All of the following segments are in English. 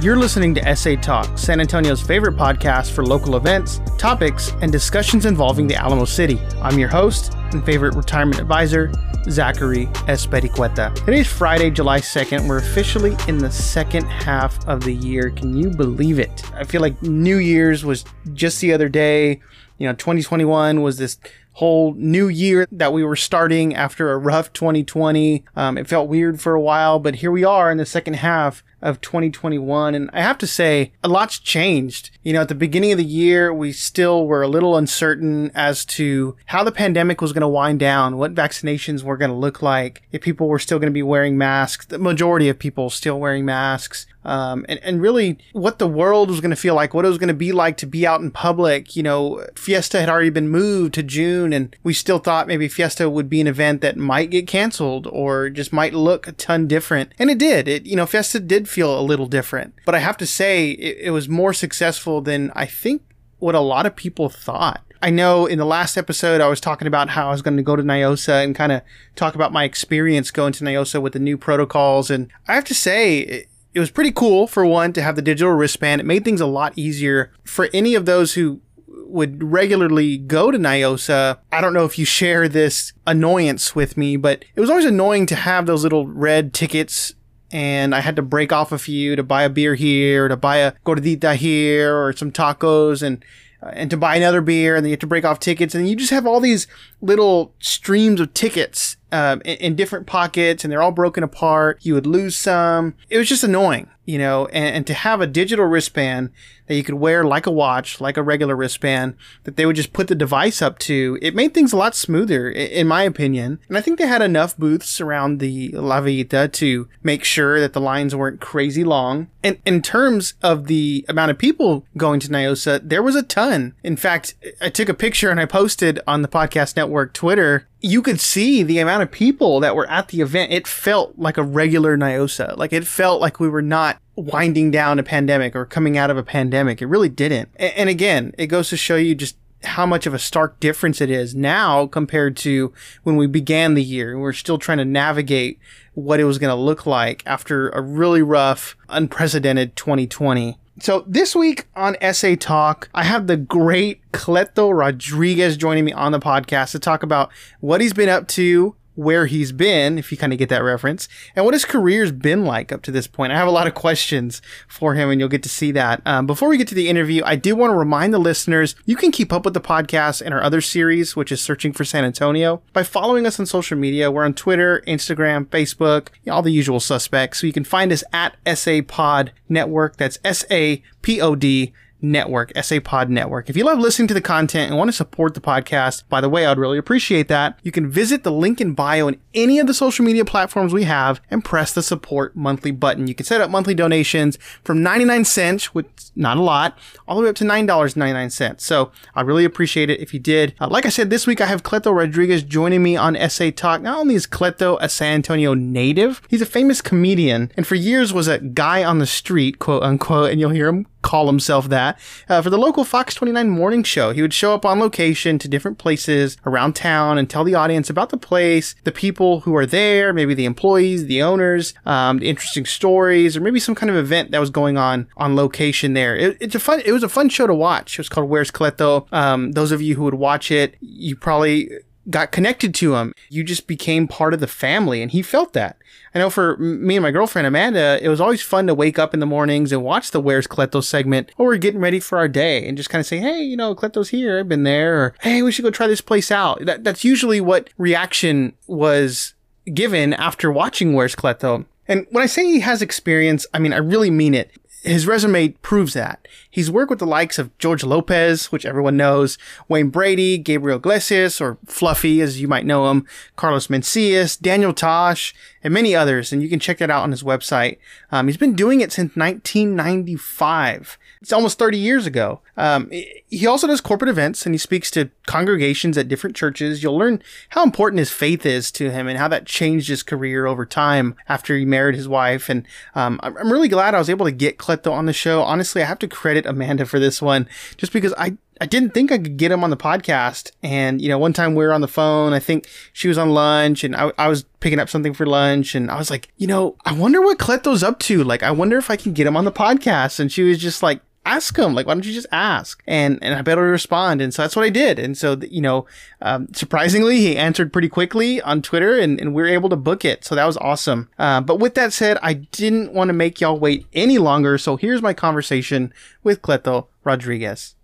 You're listening to SA Talk, San Antonio's favorite podcast for local events, topics, and discussions involving the Alamo City. I'm your host and favorite retirement advisor, Zachary Espericueta. Today is Friday, July 2nd. We're officially in the second half of the year. Can you believe it? I feel like New Year's was just the other day. You know, 2021 was this whole new year that we were starting after a rough 2020. Um, it felt weird for a while, but here we are in the second half of 2021. And I have to say, a lot's changed. You know, at the beginning of the year, we still were a little uncertain as to how the pandemic was going to wind down, what vaccinations were going to look like, if people were still going to be wearing masks, the majority of people still wearing masks. Um, and, and really what the world was going to feel like, what it was going to be like to be out in public. You know, Fiesta had already been moved to June, and we still thought maybe Fiesta would be an event that might get canceled or just might look a ton different. And it did. It, you know, Fiesta did feel a little different. But I have to say, it, it was more successful than I think what a lot of people thought. I know in the last episode I was talking about how I was going to go to NIOSA and kind of talk about my experience going to NIOSA with the new protocols. And I have to say, it was pretty cool for one to have the digital wristband. It made things a lot easier for any of those who would regularly go to NIOSA. I don't know if you share this annoyance with me, but it was always annoying to have those little red tickets and I had to break off a few to buy a beer here, to buy a gordita here, or some tacos, and uh, and to buy another beer, and then you have to break off tickets, and you just have all these little streams of tickets um, in, in, different pockets, and they're all broken apart. You would lose some. It was just annoying, you know. And, and to have a digital wristband that you could wear like a watch, like a regular wristband, that they would just put the device up to, it made things a lot smoother, in my opinion. And I think they had enough booths around the La Villita to make sure that the lines weren't crazy long. And in terms of the amount of people going to NIOSA, there was a ton. In fact, I took a picture and I posted on the podcast network Twitter you could see the amount of people that were at the event. It felt like a regular NIOSA. Like it felt like we were not winding down a pandemic or coming out of a pandemic. It really didn't. And again, it goes to show you just how much of a stark difference it is now compared to when we began the year. We're still trying to navigate what it was going to look like after a really rough, unprecedented 2020. So this week on SA Talk, I have the great Cleto Rodriguez joining me on the podcast to talk about what he's been up to where he's been, if you kind of get that reference, and what his career's been like up to this point. I have a lot of questions for him, and you'll get to see that. Um, before we get to the interview, I do want to remind the listeners you can keep up with the podcast and our other series, which is Searching for San Antonio, by following us on social media. We're on Twitter, Instagram, Facebook, all the usual suspects. So you can find us at SA Pod Network. That's S A P O D Network, SA Pod Network. If you love listening to the content and want to support the podcast, by the way, I'd really appreciate that. You can visit the link in bio in any of the social media platforms we have and press the support monthly button. You can set up monthly donations from 99 cents, which not a lot, all the way up to $9.99. So I really appreciate it if you did. Uh, like I said, this week I have Cleto Rodriguez joining me on SA Talk. Not only is Cleto a San Antonio native, he's a famous comedian and for years was a guy on the street, quote unquote, and you'll hear him call himself that, uh, for the local Fox 29 morning show. He would show up on location to different places around town and tell the audience about the place, the people who are there, maybe the employees, the owners, um, the interesting stories, or maybe some kind of event that was going on on location there. It, it's a fun, it was a fun show to watch. It was called Where's Cleto? Um, those of you who would watch it, you probably got connected to him. You just became part of the family, and he felt that. I know for me and my girlfriend Amanda, it was always fun to wake up in the mornings and watch the Where's Cleto segment while we're getting ready for our day and just kind of say, hey, you know, Cleto's here, I've been there, or hey, we should go try this place out. That, that's usually what reaction was given after watching Where's Cleto. And when I say he has experience, I mean, I really mean it his resume proves that. He's worked with the likes of George Lopez, which everyone knows, Wayne Brady, Gabriel Iglesias, or Fluffy, as you might know him, Carlos Mencia, Daniel Tosh, and many others. And you can check that out on his website. Um, he's been doing it since 1995. It's almost 30 years ago. Um, he also does corporate events and he speaks to congregations at different churches. You'll learn how important his faith is to him and how that changed his career over time after he married his wife. And um, I'm really glad I was able to get Cleto on the show. Honestly, I have to credit Amanda for this one just because I I didn't think I could get him on the podcast. And, you know, one time we were on the phone, I think she was on lunch and I, I was picking up something for lunch. And I was like, you know, I wonder what Cleto's up to. Like, I wonder if I can get him on the podcast. And she was just like, ask him. Like, why don't you just ask? And and I better respond. And so that's what I did. And so you know, um, surprisingly, he answered pretty quickly on Twitter, and, and we were able to book it. So that was awesome. Uh, but with that said, I didn't want to make y'all wait any longer. So here's my conversation with Cleto Rodriguez.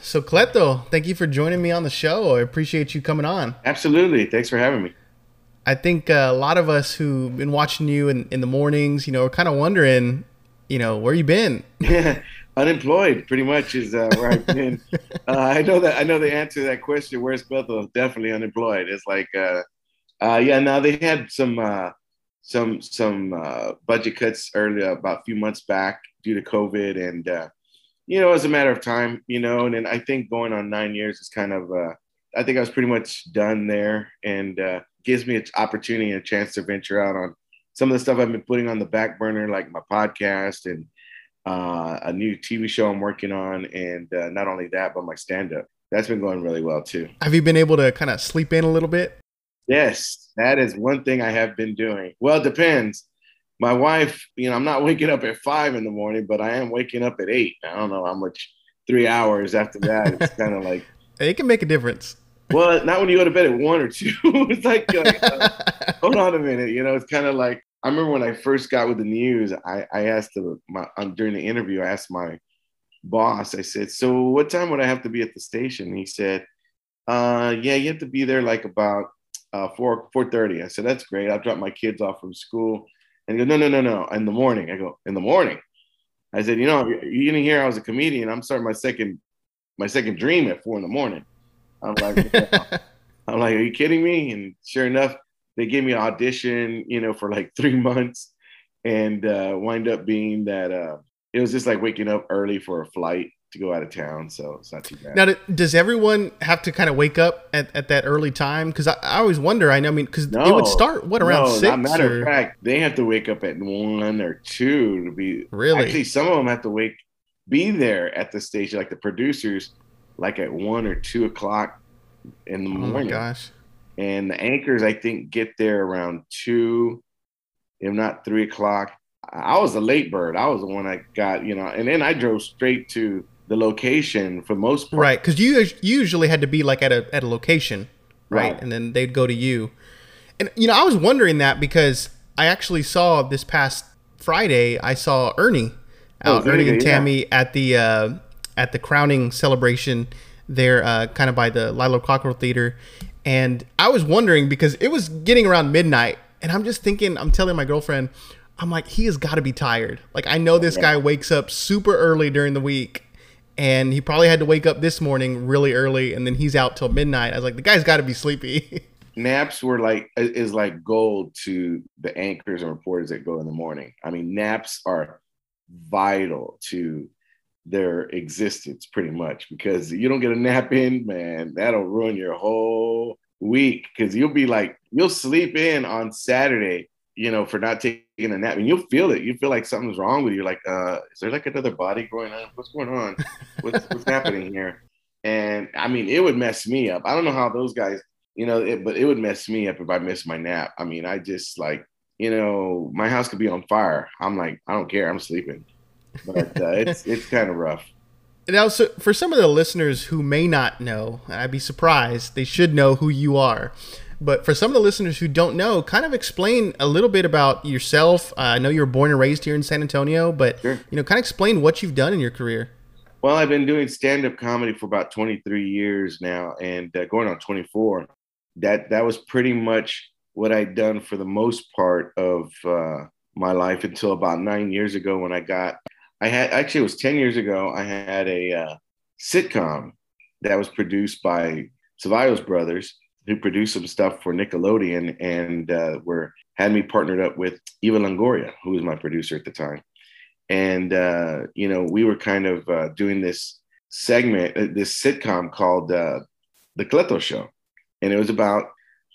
So Cleto, thank you for joining me on the show. I appreciate you coming on. Absolutely. Thanks for having me. I think uh, a lot of us who've been watching you in, in the mornings, you know, are kind of wondering, you know, where you been? Unemployed, pretty much, is uh, where I've been. uh, I know that I know the answer to that question. Where's Bethel? Definitely unemployed. It's like, uh, uh, yeah. Now they had some uh, some some uh, budget cuts earlier about a few months back due to COVID, and uh, you know, it's a matter of time. You know, and then I think going on nine years is kind of. Uh, I think I was pretty much done there, and uh, gives me an opportunity and a chance to venture out on some of the stuff I've been putting on the back burner, like my podcast and uh, a new TV show I'm working on, and uh, not only that, but my stand up. That's been going really well too. Have you been able to kind of sleep in a little bit? Yes, that is one thing I have been doing. Well, it depends. My wife, you know, I'm not waking up at five in the morning, but I am waking up at eight. I don't know how much. Three hours after that, it's kind of like it can make a difference. Well, not when you go to bed at one or two. it's like, like uh, hold on a minute. You know, it's kind of like I remember when I first got with the news. I, I asked the, my um, during the interview. I asked my boss. I said, "So what time would I have to be at the station?" And he said, uh, "Yeah, you have to be there like about uh, four four thirty. I said, "That's great. I'll drop my kids off from school." And he goes, "No, no, no, no. In the morning." I go, "In the morning." I said, "You know, you didn't hear I was a comedian. I'm starting my second my second dream at four in the morning." I'm like, I'm like, are you kidding me? And sure enough, they gave me an audition, you know, for like three months, and uh, wind up being that uh, it was just like waking up early for a flight to go out of town. So it's not too bad. Now, does everyone have to kind of wake up at, at that early time? Because I, I, always wonder. I know, I mean, because no, it would start what around no, six. matter or... of fact, they have to wake up at one or two to be. Really? Actually, some of them have to wake, be there at the station, like the producers like at one or two o'clock in the oh morning. gosh. And the anchors, I think, get there around two, if not three o'clock. I was a late bird. I was the one that got, you know, and then I drove straight to the location for most part. Right, because you usually had to be like at a at a location, right? right? And then they'd go to you. And you know, I was wondering that because I actually saw this past Friday. I saw Ernie oh, out, oh, Ernie and Tammy yeah. at the uh, at the crowning celebration there, uh, kind of by the Lila Cockrell Theater. And I was wondering because it was getting around midnight, and I'm just thinking, I'm telling my girlfriend, I'm like, he has got to be tired. Like, I know this guy wakes up super early during the week, and he probably had to wake up this morning really early, and then he's out till midnight. I was like, the guy's got to be sleepy. naps were like is like gold to the anchors and reporters that go in the morning. I mean, naps are vital to their existence pretty much because you don't get a nap in, man, that'll ruin your whole week because you'll be like, you'll sleep in on Saturday, you know, for not taking a nap and you'll feel it. You feel like something's wrong with you. Like, uh, is there like another body going on? What's going on? What's, what's happening here? And I mean, it would mess me up. I don't know how those guys, you know, it, but it would mess me up if I missed my nap. I mean, I just like, you know, my house could be on fire. I'm like, I don't care. I'm sleeping but uh, it's it's kind of rough. Now, so for some of the listeners who may not know, I'd be surprised. They should know who you are. But for some of the listeners who don't know, kind of explain a little bit about yourself. Uh, I know you were born and raised here in San Antonio, but sure. you know, kind of explain what you've done in your career. Well, I've been doing stand-up comedy for about 23 years now, and uh, going on 24. That that was pretty much what I'd done for the most part of uh, my life until about nine years ago when I got I had actually it was 10 years ago. I had a uh, sitcom that was produced by Cevallos Brothers, who produced some stuff for Nickelodeon, and uh, were had me partnered up with Eva Longoria, who was my producer at the time. And uh, you know, we were kind of uh, doing this segment, uh, this sitcom called uh, The Cleto Show, and it was about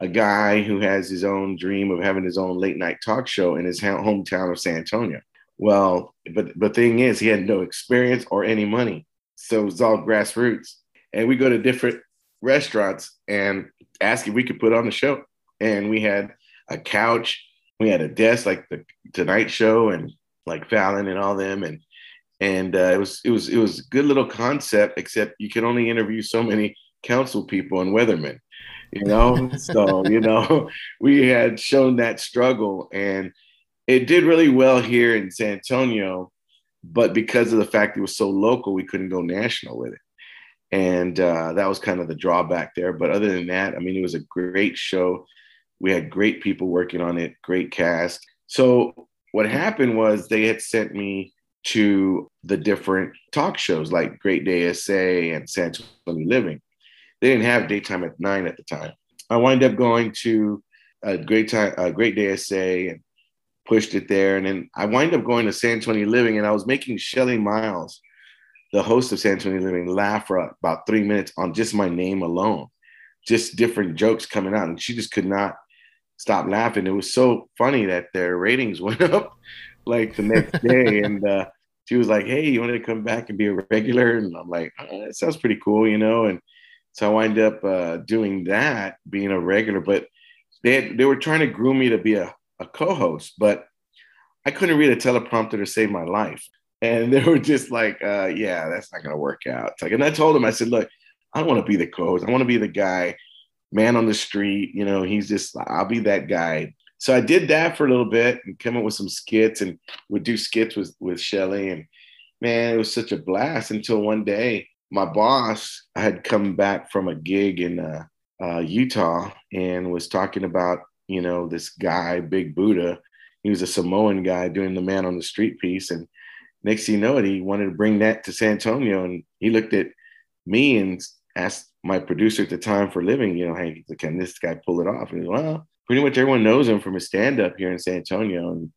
a guy who has his own dream of having his own late night talk show in his hometown of San Antonio. Well, but the thing is, he had no experience or any money. So it was all grassroots. And we go to different restaurants and ask if we could put on the show. And we had a couch, we had a desk like the Tonight Show and like Fallon and all them, and and uh, it was it was it was a good little concept. Except you can only interview so many council people and weathermen, you know. so you know we had shown that struggle, and it did really well here in San Antonio, but because of the fact it was so local, we couldn't go national with it and uh, that was kind of the drawback there. But other than that, I mean, it was a great show. We had great people working on it, great cast. So what happened was they had sent me to the different talk shows like Great Day SA and San Antonio Living. They didn't have daytime at nine at the time. I wind up going to a great time, a Great Day SA, and pushed it there. And then I wind up going to San Antonio Living, and I was making Shelly Miles the host of San Antonio Living laugh for about three minutes on just my name alone, just different jokes coming out. And she just could not stop laughing. It was so funny that their ratings went up like the next day. and uh, she was like, Hey, you want to come back and be a regular? And I'm like, oh, That sounds pretty cool, you know? And so I wind up uh, doing that, being a regular. But they, had, they were trying to groom me to be a, a co host, but I couldn't read a teleprompter to save my life and they were just like, uh, "Yeah, that's not gonna work out." Like, and I told them, I said, "Look, I don't want to be the co-host. I want to be the guy, man on the street. You know, he's just, I'll be that guy." So I did that for a little bit and come up with some skits and would do skits with with Shelly, and man, it was such a blast until one day my boss had come back from a gig in uh, uh, Utah and was talking about you know this guy, Big Buddha. He was a Samoan guy doing the man on the street piece, and next thing you know it, he wanted to bring that to San Antonio. And he looked at me and asked my producer at the time for living, you know, hey, can this guy pull it off? And he, well, pretty much everyone knows him from his stand up here in San Antonio. And,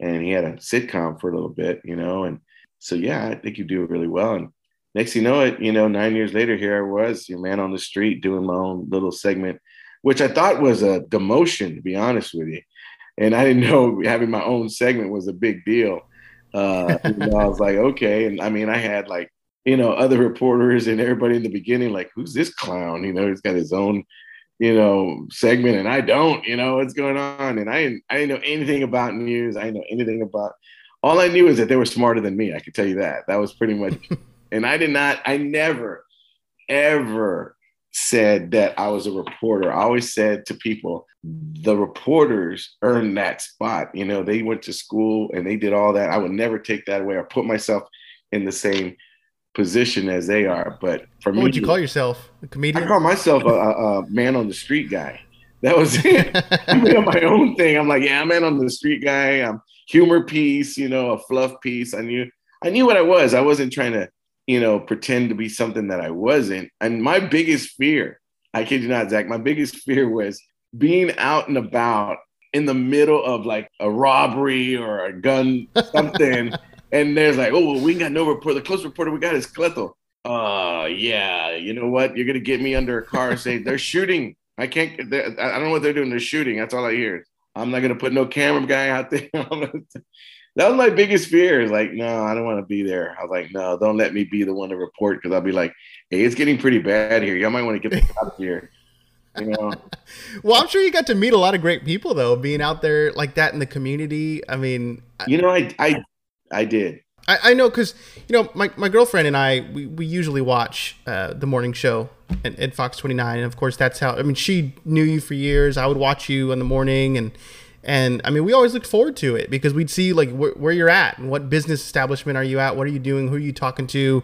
and he had a sitcom for a little bit, you know. And so, yeah, I think you do really well. And next you know it, you know, nine years later, here I was, your man on the street doing my own little segment, which I thought was a demotion, to be honest with you. And I didn't know having my own segment was a big deal. Uh, I was like, okay. And I mean, I had like, you know, other reporters and everybody in the beginning, like, who's this clown? You know, he's got his own, you know, segment, and I don't, you know, what's going on? And I didn't, I didn't know anything about news. I didn't know anything about. All I knew is that they were smarter than me. I could tell you that. That was pretty much. and I did not. I never, ever said that I was a reporter. I always said to people, the reporters earned that spot. You know, they went to school and they did all that. I would never take that away or put myself in the same position as they are. But for what me, would you call yourself? A comedian? I call myself a, a, man on the street guy. That was it. I made my own thing. I'm like, yeah, I'm man on the street guy. I'm humor piece, you know, a fluff piece. I knew I knew what I was. I wasn't trying to you know, pretend to be something that I wasn't. And my biggest fear, I kid you not, Zach, my biggest fear was being out and about in the middle of like a robbery or a gun, something. and there's like, oh, well, we got no reporter. The close reporter we got is Cleto. Uh, yeah, you know what? You're going to get me under a car and say, they're shooting. I can't, I don't know what they're doing. They're shooting. That's all I hear. I'm not going to put no camera guy out there that was my biggest fear. Is like, no, I don't want to be there. I was like, no, don't let me be the one to report because I'll be like, hey, it's getting pretty bad here. Y'all might want to get out of here. You know. well, I'm sure you got to meet a lot of great people though, being out there like that in the community. I mean, you know, I I I did. I, I know because you know my, my girlfriend and I we, we usually watch uh, the morning show at, at Fox 29, and of course that's how I mean she knew you for years. I would watch you in the morning and and I mean, we always looked forward to it because we'd see like wh- where you're at and what business establishment are you at, what are you doing, who are you talking to,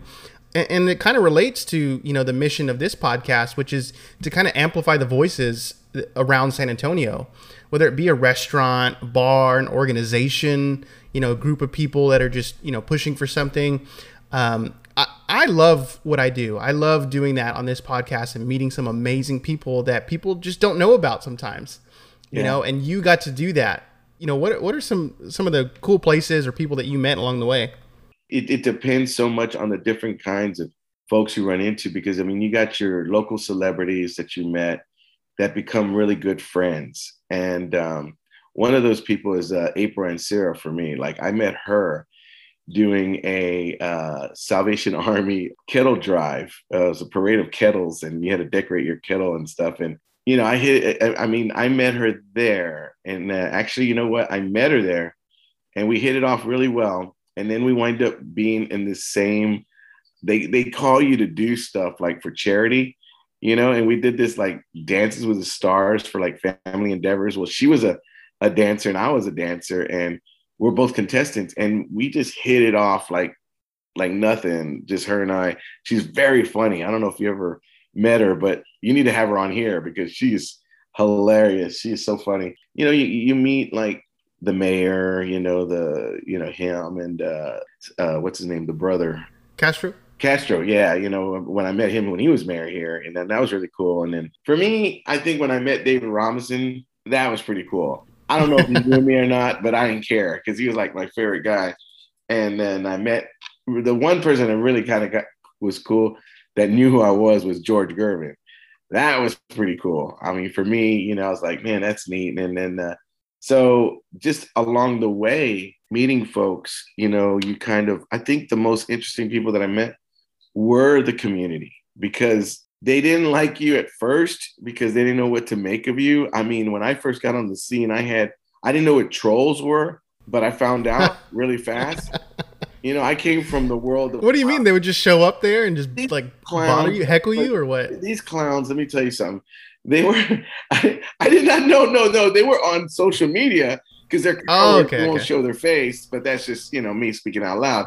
and, it kind of relates to you know the mission of this podcast, which is to kind of amplify the voices around San Antonio, whether it be a restaurant, bar, an organization, you know, a group of people that are just you know pushing for something. Um, I, I love what I do. I love doing that on this podcast and meeting some amazing people that people just don't know about sometimes you yeah. know, and you got to do that. You know, what what are some some of the cool places or people that you met along the way? It, it depends so much on the different kinds of folks you run into because I mean, you got your local celebrities that you met that become really good friends, and um, one of those people is uh, April Sarah for me. Like I met her, doing a uh, Salvation Army kettle drive. Uh, it was a parade of kettles, and you had to decorate your kettle and stuff. And you know, I hit. I, mean, I met her there, and uh, actually, you know what? I met her there, and we hit it off really well. And then we wind up being in the same. They they call you to do stuff like for charity, you know. And we did this like dances with the stars for like family endeavors. Well, she was a a dancer and I was a dancer, and we're both contestants, and we just hit it off like like nothing. Just her and I. She's very funny. I don't know if you ever met her, but you need to have her on here because she's hilarious. She's so funny. You know, you, you meet like the mayor, you know, the you know, him and uh uh what's his name, the brother. Castro? Castro, yeah, you know, when I met him when he was mayor here, and then that was really cool. And then for me, I think when I met David Robinson, that was pretty cool. I don't know if he knew me or not, but I didn't care because he was like my favorite guy. And then I met the one person that really kind of got was cool that knew who I was was George Gervin. That was pretty cool. I mean, for me, you know, I was like, man, that's neat. And then, uh, so just along the way, meeting folks, you know, you kind of, I think the most interesting people that I met were the community because they didn't like you at first because they didn't know what to make of you. I mean, when I first got on the scene, I had, I didn't know what trolls were, but I found out really fast. You know, I came from the world of. What do you mean? They would just show up there and just these like clowns, you, heckle you, or what? These clowns. Let me tell you something. They were. I, I did not know. No, no, they were on social media because they're oh, okay, won't okay. show their face, but that's just you know me speaking out loud.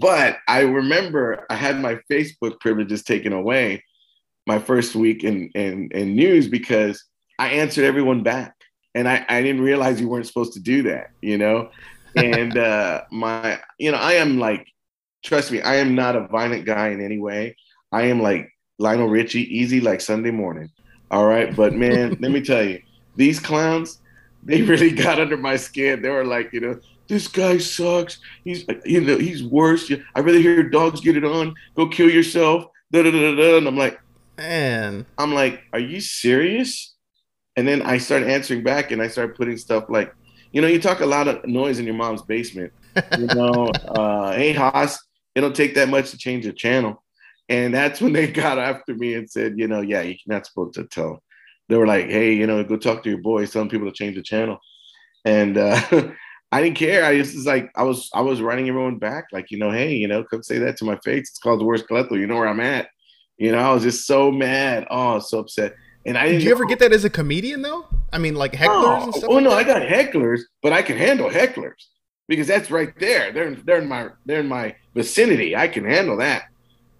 But I remember I had my Facebook privileges taken away my first week in in, in news because I answered everyone back, and I, I didn't realize you weren't supposed to do that. You know, and uh, my, you know, I am like, trust me, I am not a violent guy in any way. I am like Lionel Richie, easy like Sunday morning. All right, but man, let me tell you, these clowns, they really got under my skin. They were like, you know, this guy sucks. He's, you know, he's worse. I rather hear dogs get it on. Go kill yourself. Da, da, da, da. And I'm like, man, I'm like, are you serious? And then I started answering back, and I started putting stuff like, you know, you talk a lot of noise in your mom's basement. You know, uh, hey Haas, it don't take that much to change a channel. And that's when they got after me and said, you know, yeah, you're not supposed to tell. They were like, hey, you know, go talk to your boys, tell people to change the channel. And uh, I didn't care. I just was like, I was, I was running everyone back, like, you know, hey, you know, come say that to my face. It's called the Where's Cleto. You know where I'm at. You know, I was just so mad. Oh, so upset. And I did you ever get that as a comedian though? I mean, like oh, hecklers oh, and stuff. Oh like no, that? I got hecklers, but I can handle hecklers because that's right there. They're they're in my they're in my vicinity. I can handle that.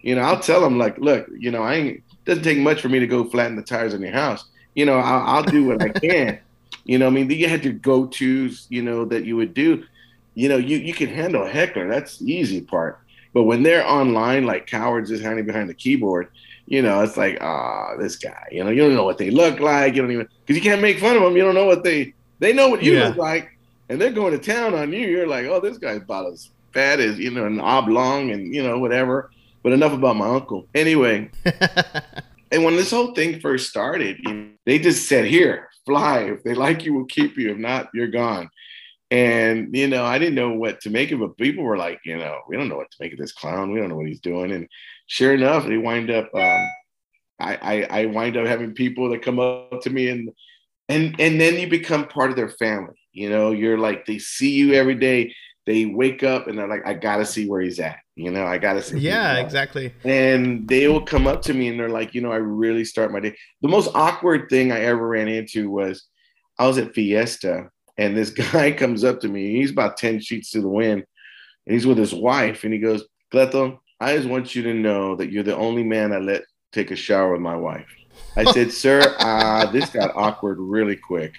You know, I'll tell them like, look, you know, I ain't doesn't take much for me to go flatten the tires on your house. You know, I'll, I'll do what I can. You know, I mean, you had your go tos. You know that you would do. You know, you you can handle a heckler. That's the easy part. But when they're online like cowards just hiding behind the keyboard, you know, it's like, ah, oh, this guy, you know, you don't know what they look like. You don't even, because you can't make fun of them. You don't know what they, they know what you yeah. look like. And they're going to town on you. You're like, oh, this guy's about as fat as, you know, an oblong and, you know, whatever. But enough about my uncle. Anyway. and when this whole thing first started, you know, they just said, here, fly. If they like you, we'll keep you. If not, you're gone. And, you know, I didn't know what to make of it. But people were like, you know, we don't know what to make of this clown. We don't know what he's doing. And sure enough, they wind up. Um, I, I I wind up having people that come up to me and and and then you become part of their family. You know, you're like they see you every day. They wake up and they're like, I gotta see where he's at. You know, I gotta see. Yeah, exactly. And they will come up to me and they're like, you know, I really start my day. The most awkward thing I ever ran into was I was at Fiesta and this guy comes up to me. He's about 10 sheets to the wind and he's with his wife and he goes, Cleto, I just want you to know that you're the only man I let take a shower with my wife. I said, Sir, uh, this got awkward really quick.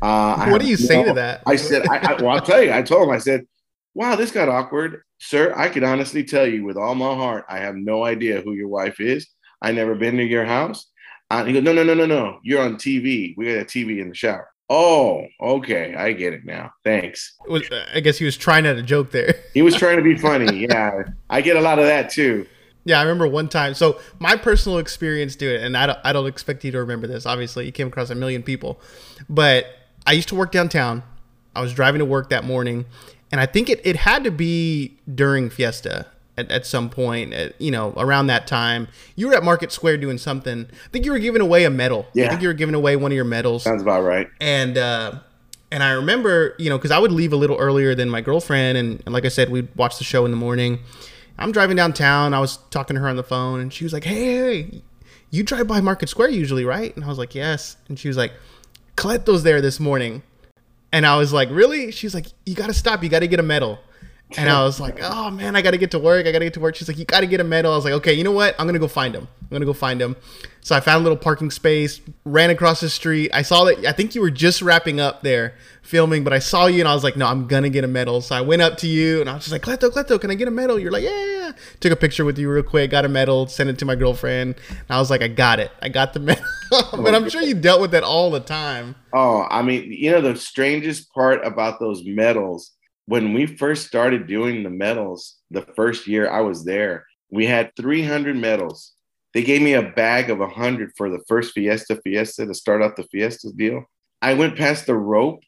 Uh, what do you say to that? I said, I, I, well, I'll tell you. I told him, I said, wow, this got awkward. Sir, I can honestly tell you with all my heart, I have no idea who your wife is. I never been to your house. Uh, he goes, no, no, no, no, no. You're on TV. We got a TV in the shower. Oh, okay. I get it now. Thanks. I guess he was trying at a joke there. he was trying to be funny. Yeah. I get a lot of that too. Yeah, I remember one time. So my personal experience doing it, and I don't, I don't expect you to remember this. Obviously, you came across a million people, but I used to work downtown. I was driving to work that morning, and I think it, it had to be during Fiesta at, at some point, at, you know, around that time. You were at Market Square doing something. I think you were giving away a medal. Yeah. I think you were giving away one of your medals. Sounds about right. And uh, and I remember, you know, because I would leave a little earlier than my girlfriend, and, and like I said, we'd watch the show in the morning. I'm driving downtown. I was talking to her on the phone, and she was like, "Hey, hey, you drive by Market Square usually, right?" And I was like, "Yes." And she was like, "Cleto's there this morning," and I was like, "Really?" She's like, "You got to stop. You got to get a medal." And I was like, "Oh man, I got to get to work. I got to get to work." She's like, "You got to get a medal." I was like, "Okay, you know what? I'm gonna go find him. I'm gonna go find him." So I found a little parking space, ran across the street. I saw that. I think you were just wrapping up there filming, but I saw you and I was like, "No, I'm gonna get a medal." So I went up to you and I was just like, "Cleto, Cleto, can I get a medal?" You're like, "Yeah, yeah." yeah." Took a picture with you real quick, got a medal, sent it to my girlfriend. And I was like, "I got it. I got the medal." Oh, but I'm sure you dealt with that all the time. Oh, I mean, you know, the strangest part about those medals, when we first started doing the medals, the first year I was there, we had 300 medals. They gave me a bag of 100 for the first Fiesta Fiesta to start out the Fiesta deal. I went past the rope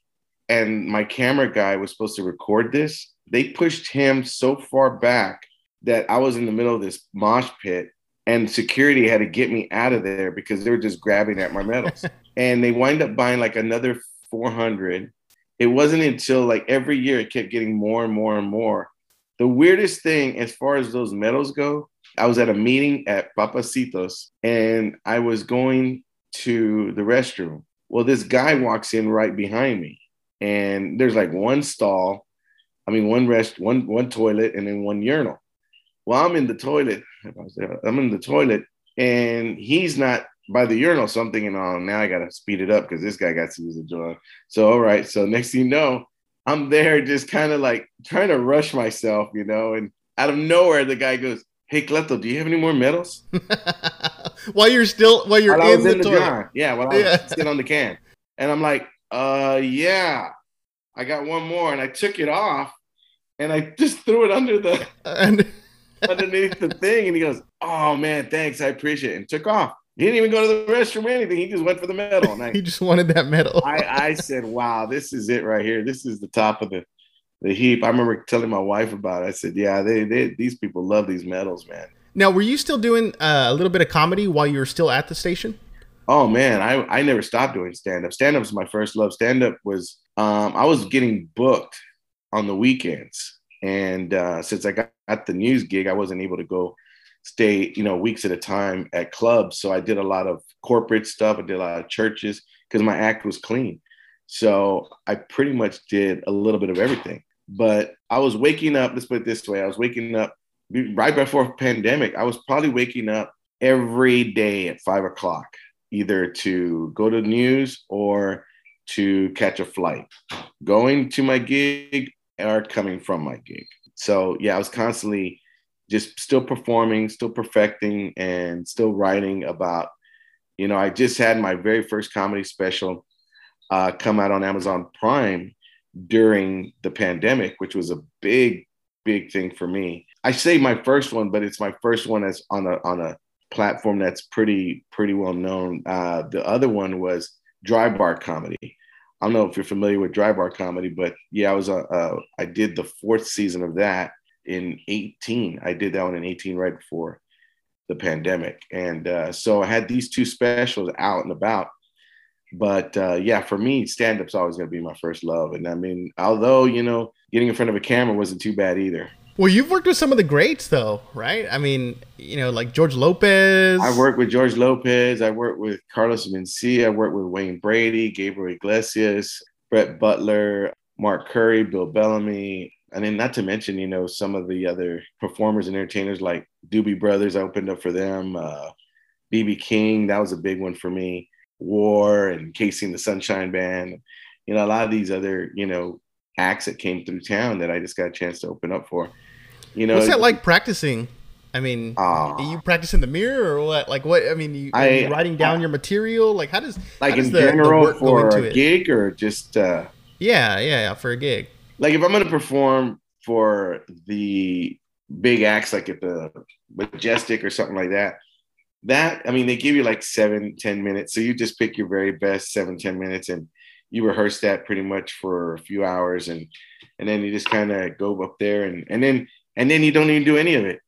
and my camera guy was supposed to record this. They pushed him so far back that I was in the middle of this mosh pit and security had to get me out of there because they were just grabbing at my medals. and they wind up buying like another 400. It wasn't until like every year it kept getting more and more and more. The weirdest thing as far as those medals go, I was at a meeting at Pappasito's and I was going to the restroom. Well, this guy walks in right behind me and there's like one stall, I mean one rest, one one toilet and then one urinal. Well, I'm in the toilet. I'm in the toilet and he's not by the urinal. So I'm thinking, oh, now I gotta speed it up because this guy got to use the joint. So all right. So next thing you know, I'm there just kind of like trying to rush myself, you know, and out of nowhere the guy goes, Hey Cleto, do you have any more medals? while you're still while you're while in, the, in the toilet. jar. Yeah, while I was Yeah. sitting on the can. And I'm like, uh yeah, I got one more. And I took it off and I just threw it under the And underneath the thing. And he goes, Oh man, thanks, I appreciate it. And took off. He didn't even go to the restroom or anything. He just went for the medal. And I he just wanted that medal. I, I said, wow, this is it right here. This is the top of the, the heap. I remember telling my wife about it. I said, yeah, they, they these people love these medals, man. now, were you still doing uh, a little bit of comedy while you were still at the station? Oh man, I, I never stopped doing stand up. Stand up was my first love. Stand up was um, I was getting booked on the weekends, and uh, since I got, got the news gig, I wasn't able to go stay you know weeks at a time at clubs. So I did a lot of corporate stuff. I did a lot of churches because my act was clean. So I pretty much did a little bit of everything. But I was waking up. Let's put it this way: I was waking up right before pandemic. I was probably waking up every day at five o'clock either to go to the news or to catch a flight, going to my gig or coming from my gig. So yeah, I was constantly just still performing, still perfecting, and still writing about. You know, I just had my very first comedy special uh, come out on Amazon Prime during the pandemic, which was a big, big thing for me. I say my first one, but it's my first one that's on a on a platform that's pretty pretty well known. Uh, the other one was Dry Bar Comedy. I don't know if you're familiar with Dry Bar Comedy, but yeah, I was uh, uh, did the fourth season of that in 18. I did that one in 18 right before the pandemic, and uh, so I had these two specials out and about. But uh, yeah, for me, stand up's always going to be my first love. And I mean, although you know, getting in front of a camera wasn't too bad either. Well, you've worked with some of the greats, though, right? I mean, you know, like George Lopez. I worked with George Lopez. I worked with Carlos Mencia. I worked with Wayne Brady, Gabriel Iglesias, Brett Butler, Mark Curry, Bill Bellamy. And then, not to mention, you know, some of the other performers and entertainers like Doobie Brothers. I opened up for them. Uh, BB King, that was a big one for me. War and KC and the Sunshine Band. You know, a lot of these other, you know, acts that came through town that I just got a chance to open up for. You know, What's that like practicing? I mean, Ah. you practice in the mirror or what? Like what? I mean, you, are I- you writing down I- your material? Like how does like how does in the- the general go for a it? gig or just uh, Yeah, yeah, yeah, for a gig. Like if I'm gonna perform for the big acts like at the majestic or something like that, that I mean they give you like seven, ten minutes. So you just pick your very best seven, ten minutes and you rehearse that pretty much for a few hours and and then you just kind of go up there and and then and then you don't even do any of it.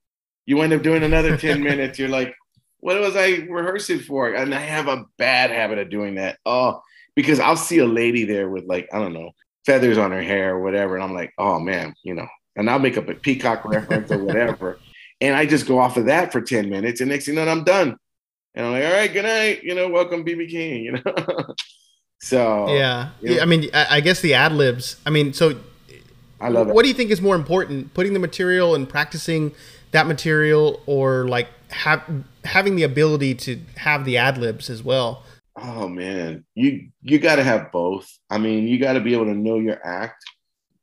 You end up doing another 10 minutes. You're like, what was I rehearsing for? And I have a bad habit of doing that. Oh, because I'll see a lady there with like, I don't know, feathers on her hair or whatever. And I'm like, oh man, you know, and I'll make up a peacock reference or whatever. And I just go off of that for 10 minutes. And next thing you know, I'm done. And I'm like, all right, good night. You know, welcome BB King, you know? so yeah. You know, I mean, I guess the ad libs, I mean, so I love it. What do you think is more important, putting the material and practicing that material or like have having the ability to have the ad libs as well? Oh man, you you got to have both. I mean, you got to be able to know your act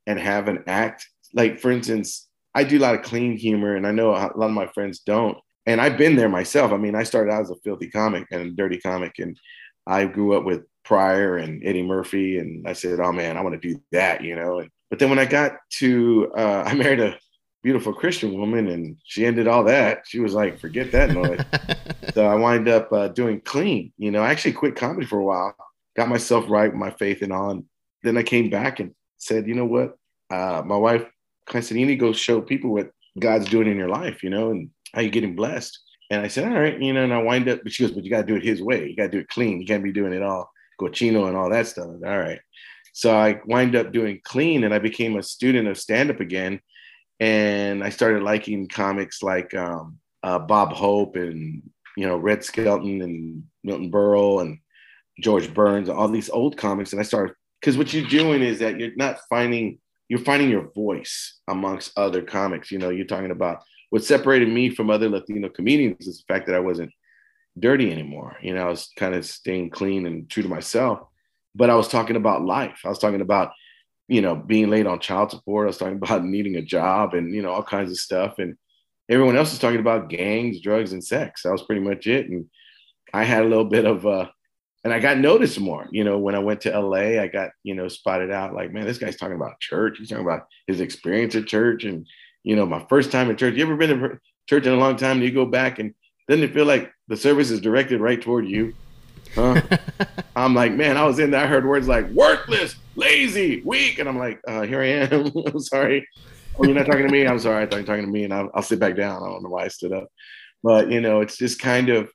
and have an act. Like for instance, I do a lot of clean humor, and I know a lot of my friends don't. And I've been there myself. I mean, I started out as a filthy comic and a dirty comic, and I grew up with Pryor and Eddie Murphy, and I said, "Oh man, I want to do that," you know. And, but then when I got to, uh, I married a beautiful Christian woman, and she ended all that. She was like, "Forget that noise." so I wind up uh, doing clean. You know, I actually quit comedy for a while, got myself right with my faith and all. Then I came back and said, "You know what?" Uh, my wife kind of said, "You need to go show people what God's doing in your life, you know, and how you're getting blessed." And I said, "All right," you know. And I wind up, but she goes, "But you got to do it His way. You got to do it clean. You can't be doing it all cochino and all that stuff." All right. So I wind up doing clean, and I became a student of stand up again and I started liking comics like um, uh, Bob Hope and you know Red Skelton and Milton Berle and George Burns, all these old comics, and I started because what you're doing is that you're not finding you're finding your voice amongst other comics. You know, you're talking about what separated me from other Latino comedians is the fact that I wasn't dirty anymore. You know, I was kind of staying clean and true to myself, but I was talking about life. I was talking about you know, being late on child support. I was talking about needing a job and, you know, all kinds of stuff. And everyone else was talking about gangs, drugs, and sex. That was pretty much it. And I had a little bit of, uh, and I got noticed more. You know, when I went to LA, I got, you know, spotted out like, man, this guy's talking about church. He's talking about his experience at church. And, you know, my first time at church. You ever been to church in a long time and you go back and doesn't it feel like the service is directed right toward you? Huh? I'm like, man, I was in there. I heard words like worthless, lazy, weak. And I'm like, uh, here I am. I'm sorry. Oh, you're not talking to me? I'm sorry. I thought you were talking to me. And I'll, I'll sit back down. I don't know why I stood up. But, you know, it's just kind of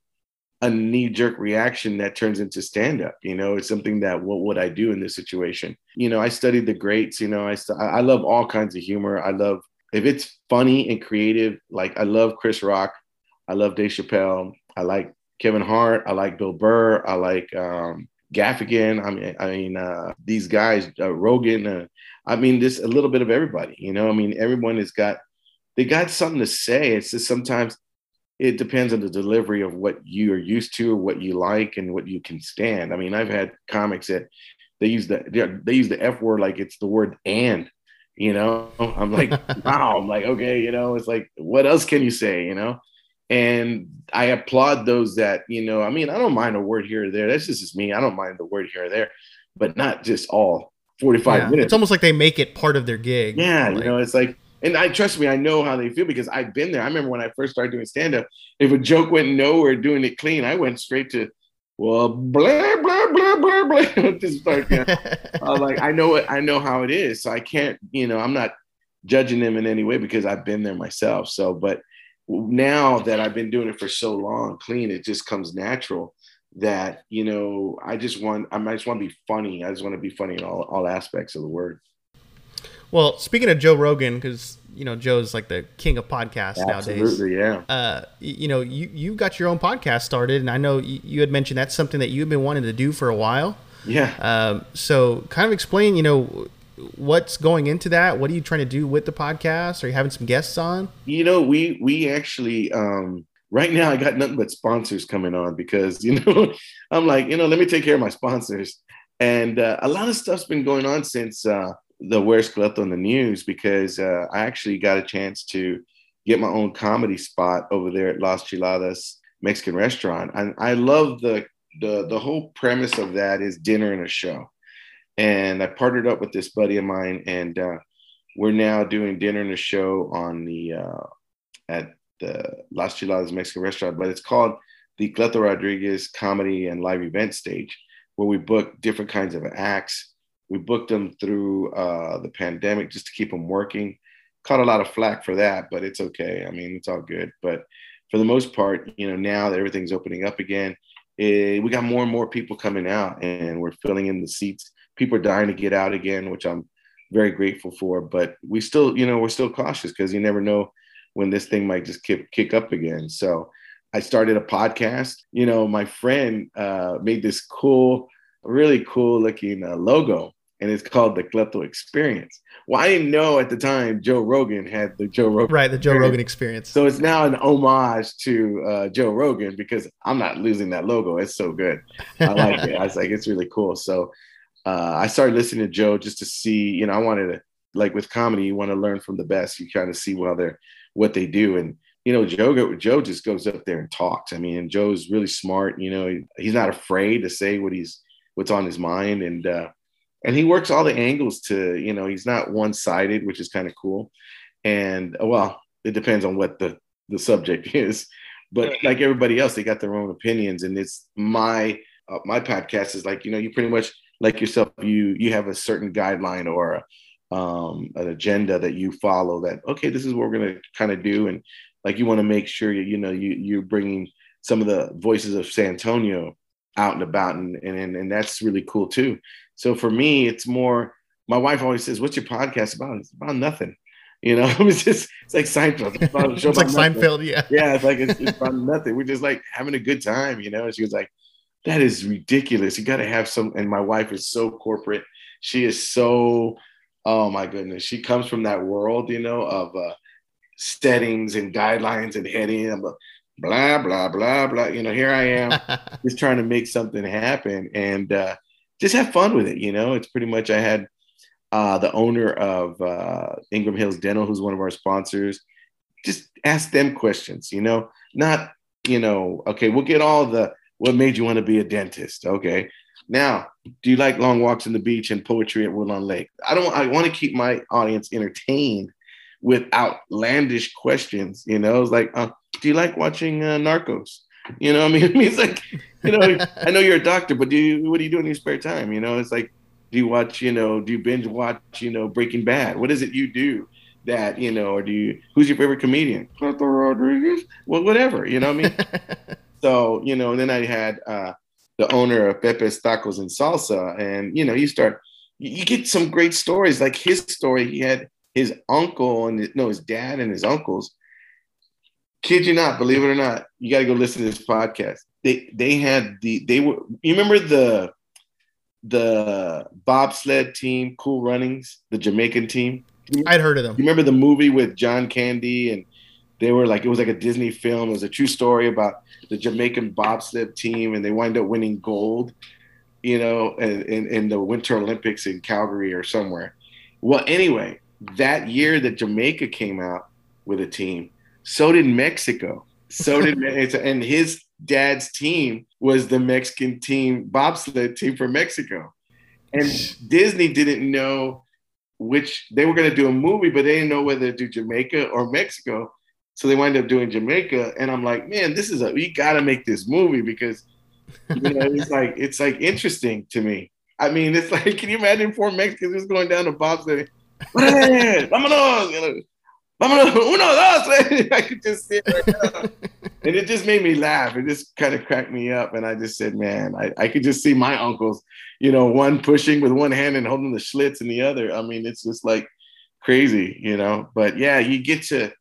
a knee jerk reaction that turns into stand up. You know, it's something that what would I do in this situation? You know, I studied the greats. You know, I, st- I love all kinds of humor. I love, if it's funny and creative, like I love Chris Rock. I love Dave Chappelle. I like Kevin Hart. I like Bill Burr. I like um, Gaffigan. I mean, I mean uh, these guys, uh, Rogan. Uh, I mean, this a little bit of everybody. You know, I mean, everyone has got they got something to say. It's just sometimes it depends on the delivery of what you are used to, or what you like, and what you can stand. I mean, I've had comics that they use the they use the f word like it's the word and. You know, I'm like, wow. I'm like, okay, you know, it's like, what else can you say? You know, and I applaud those that, you know, I mean, I don't mind a word here or there. That's just me. I don't mind the word here or there, but not just all 45 yeah, minutes. It's almost like they make it part of their gig. Yeah. Like, you know, it's like, and I trust me, I know how they feel because I've been there. I remember when I first started doing stand up, if a joke went nowhere doing it clean, I went straight to, well, blah, blah, blah, blah, blah. just start, you know, uh, like, I know it, I know how it is. So I can't, you know, I'm not judging them in any way because I've been there myself. So, but now that I've been doing it for so long, clean, it just comes natural that, you know, I just want, I just want to be funny. I just want to be funny in all, all aspects of the word. Well, speaking of Joe Rogan, because you know Joe's like the king of podcasts Absolutely, nowadays. yeah. Uh, you know, you you got your own podcast started, and I know you, you had mentioned that's something that you've been wanting to do for a while. Yeah. Um, so, kind of explain, you know, what's going into that? What are you trying to do with the podcast? Are you having some guests on? You know, we we actually um right now I got nothing but sponsors coming on because you know I'm like you know let me take care of my sponsors and uh, a lot of stuff's been going on since uh, the Where's Cleto on the news because uh, I actually got a chance to get my own comedy spot over there at Las Chiladas Mexican restaurant and I love the the the whole premise of that is dinner and a show and I partnered up with this buddy of mine, and uh, we're now doing dinner and a show on the uh, at the Las Chiladas Mexican restaurant, but it's called the Cleto Rodriguez Comedy and Live Event Stage. where we book different kinds of acts. We booked them through uh, the pandemic just to keep them working. Caught a lot of flack for that, but it's okay. I mean, it's all good. But for the most part, you know, now that everything's opening up again, it, eh, we got more and more people coming out, and we're filling in the seats. People are dying to get out again, which I'm very grateful for. But we still, you know, we're still cautious because you never know when this thing might just kick kick up again. So I started a podcast. You know, my friend uh, made this cool, really cool looking uh, logo, and it's called the Cleto Experience. Well, I didn't know at the time Joe Rogan had the Joe Rogan. Right, the Joe experience. Rogan Experience. So it's now an homage to uh, Joe Rogan because I'm not losing that logo. It's so good. I like it. I was like, it's really cool. So uh, I started listening to Joe just to see, you know, I wanted to, like with comedy, you want to learn from the best. You kind of see what they're, what they do. And, you know, Joe, Joe just goes up there and talks. I mean, and Joe's really smart. You know, he, he's not afraid to say what he's, what's on his mind. And, uh, and he works all the angles to, you know, he's not one sided, which is kind of cool. And uh, well, it depends on what the, the subject is. But like everybody else, they got their own opinions. And it's my, uh, my podcast is like, you know, you pretty much, like yourself, you you have a certain guideline or um, an agenda that you follow. That okay, this is what we're gonna kind of do, and like you want to make sure you you know you you're bringing some of the voices of San Antonio out and about, and and and that's really cool too. So for me, it's more. My wife always says, "What's your podcast about?" It's about nothing. You know, it's just it's like Seinfeld. It's, it's like Seinfeld, yeah. Yeah, it's like it's, it's about nothing. We're just like having a good time, you know. And she was like, that is ridiculous. You got to have some. And my wife is so corporate. She is so, oh my goodness. She comes from that world, you know, of uh, settings and guidelines and heading. I'm blah, blah, blah, blah. You know, here I am just trying to make something happen and uh, just have fun with it. You know, it's pretty much, I had uh, the owner of uh, Ingram Hills Dental, who's one of our sponsors, just ask them questions, you know, not, you know, okay, we'll get all the, what made you want to be a dentist? Okay. Now, do you like long walks on the beach and poetry at Woodlawn Lake? I don't. I want to keep my audience entertained with outlandish questions. You know, it's like, uh, do you like watching uh, Narcos? You know, I mean, it's like, you know, I know you're a doctor, but do you, what do you do in your spare time? You know, it's like, do you watch, you know, do you binge watch, you know, Breaking Bad? What is it you do that, you know, or do you, who's your favorite comedian? Rodriguez? Well, whatever, you know what I mean? So, you know, and then I had uh, the owner of Pepe's Tacos and Salsa. And, you know, you start, you get some great stories. Like his story, he had his uncle and no, his dad and his uncles. Kid you not, believe it or not, you got to go listen to this podcast. They they had the they were you remember the the bobsled team, Cool Runnings, the Jamaican team. I'd heard of them. You remember the movie with John Candy and they were like it was like a Disney film. It was a true story about the Jamaican bobsled team, and they wind up winning gold, you know, in, in, in the Winter Olympics in Calgary or somewhere. Well, anyway, that year that Jamaica came out with a team, so did Mexico. So did and his dad's team was the Mexican team bobsled team for Mexico, and Disney didn't know which they were going to do a movie, but they didn't know whether to do Jamaica or Mexico. So they wind up doing Jamaica, and I'm like, man, this is a we got to make this movie because you know it's like it's like interesting to me. I mean, it's like, can you imagine four Mexicans just going down to bobsledding? Vámonos, you know, vámonos, uno, dos. I could just sit right now. and it just made me laugh. It just kind of cracked me up. And I just said, man, I, I could just see my uncles, you know, one pushing with one hand and holding the Schlitz in the other. I mean, it's just like crazy, you know. But yeah, you get to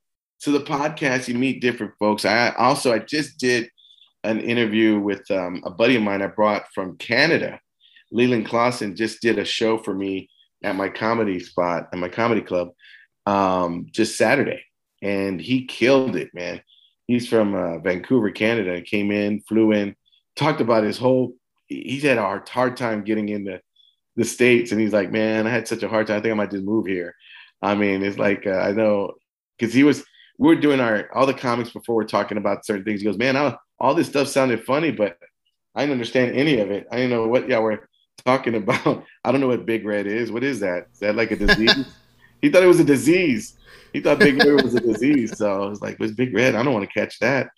to the podcast, you meet different folks. I also I just did an interview with um, a buddy of mine I brought from Canada. Leland Klassen just did a show for me at my comedy spot at my comedy club um, just Saturday, and he killed it, man. He's from uh, Vancouver, Canada. Came in, flew in, talked about his whole. He's had a hard, hard time getting into the states, and he's like, "Man, I had such a hard time. I think I might just move here." I mean, it's like uh, I know because he was we are doing our all the comics before we're talking about certain things. He goes, man, I, all this stuff sounded funny, but I didn't understand any of it. I didn't know what y'all were talking about. I don't know what Big Red is. What is that? Is that like a disease? he thought it was a disease. He thought Big Red was a disease. So I was like, what's Big Red? I don't want to catch that.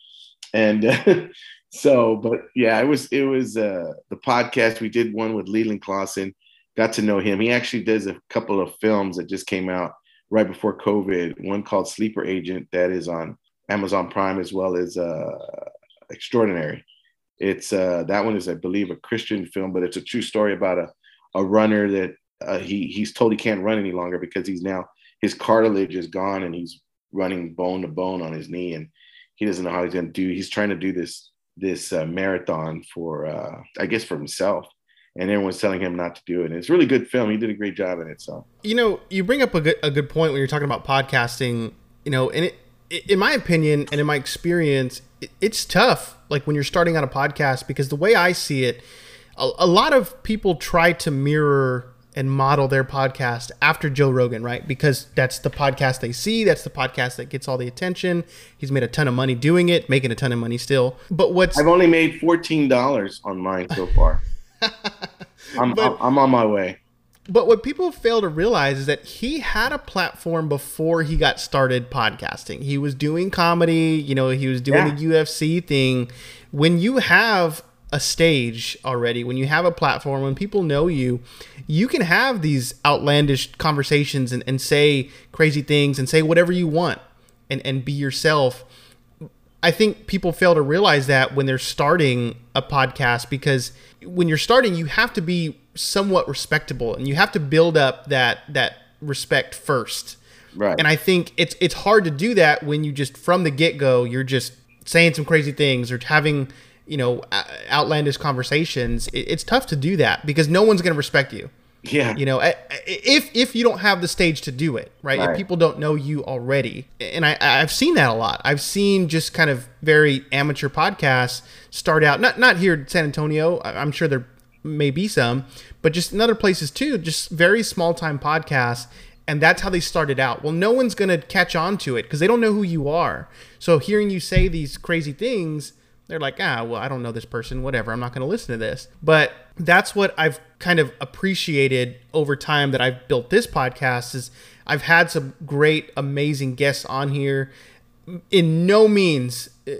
And uh, so, but yeah, it was it was uh, the podcast. We did one with Leland Klassen. Got to know him. He actually does a couple of films that just came out right before COVID. One called Sleeper Agent that is on Amazon Prime as well as uh, Extraordinary. It's uh, that one is, I believe, a Christian film, but it's a true story about a, a runner that uh, he he's told he can't run any longer because he's now his cartilage is gone and he's running bone to bone on his knee and he doesn't know how he's going to do. He's trying to do this this uh, marathon for uh, I guess for himself, and everyone's telling him not to do it. And it's a really good film. He did a great job in it. So you know, you bring up a good a good point when you're talking about podcasting. You know, and it, in my opinion and in my experience, it's tough. Like when you're starting out a podcast, because the way I see it, a, a lot of people try to mirror and model their podcast after Joe Rogan, right? Because that's the podcast they see, that's the podcast that gets all the attention. He's made a ton of money doing it, making a ton of money still. But what's I've only made fourteen dollars on mine so far. I'm, but, I'm on my way. But what people fail to realize is that he had a platform before he got started podcasting. He was doing comedy, you know, he was doing yeah. the UFC thing. When you have a stage already, when you have a platform, when people know you, you can have these outlandish conversations and, and say crazy things and say whatever you want and, and be yourself. I think people fail to realize that when they're starting a podcast because when you're starting, you have to be somewhat respectable and you have to build up that that respect first. Right. And I think it's it's hard to do that when you just from the get go you're just saying some crazy things or having you know outlandish conversations it's tough to do that because no one's going to respect you yeah you know if if you don't have the stage to do it right, right. if people don't know you already and i i've seen that a lot i've seen just kind of very amateur podcasts start out not not here in san antonio i'm sure there may be some but just in other places too just very small time podcasts and that's how they started out. Well, no one's going to catch on to it because they don't know who you are. So hearing you say these crazy things, they're like, ah, well, I don't know this person, whatever. I'm not going to listen to this. But that's what I've kind of appreciated over time that I've built this podcast is I've had some great, amazing guests on here. In no means uh,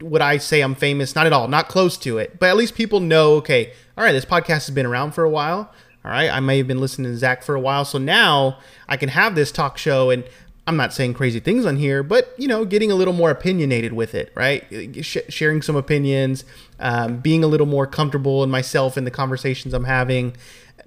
would I say I'm famous, not at all, not close to it. But at least people know, okay, all right, this podcast has been around for a while. All right, I may have been listening to Zach for a while, so now I can have this talk show and I'm not saying crazy things on here, but you know, getting a little more opinionated with it, right? Sh- sharing some opinions, um, being a little more comfortable in myself in the conversations I'm having.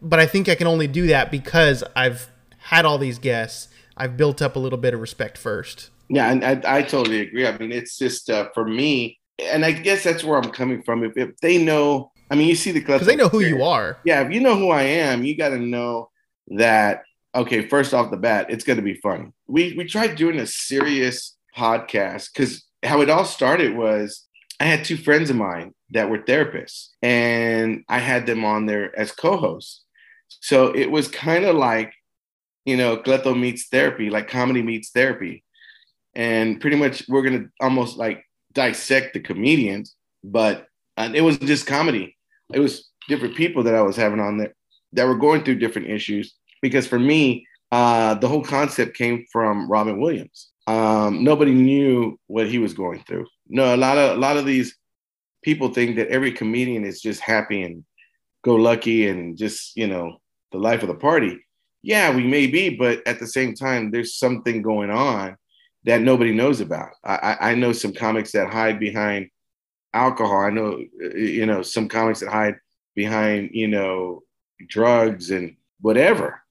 But I think I can only do that because I've had all these guests. I've built up a little bit of respect first. Yeah, and I, I totally agree. I mean, it's just uh, for me, and I guess that's where I'm coming from. If, if they know, I mean, you see the because they know who you are. Yeah, if you know who I am, you got to know that okay, first off the bat, it's going to be fun. We we tried doing a serious podcast because how it all started was I had two friends of mine that were therapists, and I had them on there as co-hosts. So it was kind of like, you know, Cleto meets therapy, like comedy meets therapy, and pretty much we're gonna almost like dissect the comedians, but uh, it was just comedy. It was different people that I was having on there that were going through different issues because for me, uh, the whole concept came from Robin Williams. Um, nobody knew what he was going through. No, a lot of a lot of these people think that every comedian is just happy and go lucky and just you know the life of the party. Yeah, we may be, but at the same time, there's something going on that nobody knows about. I, I know some comics that hide behind alcohol. I know you know some comics that hide behind you know drugs and whatever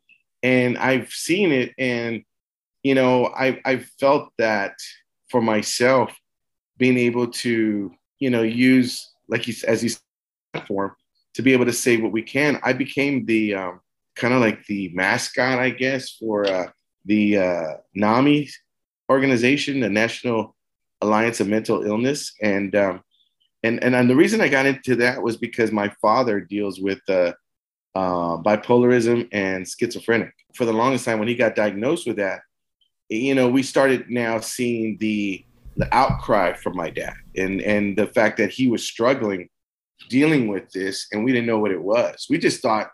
and I've seen it, and you know, I I felt that for myself, being able to you know use like he as he's platform to be able to say what we can. I became the um, kind of like the mascot, I guess, for uh, the uh, NAMI organization, the National Alliance of Mental Illness, and um, and and, and the reason I got into that was because my father deals with uh, uh, bipolarism and schizophrenic. For the longest time, when he got diagnosed with that, you know, we started now seeing the the outcry from my dad and and the fact that he was struggling dealing with this, and we didn't know what it was. We just thought,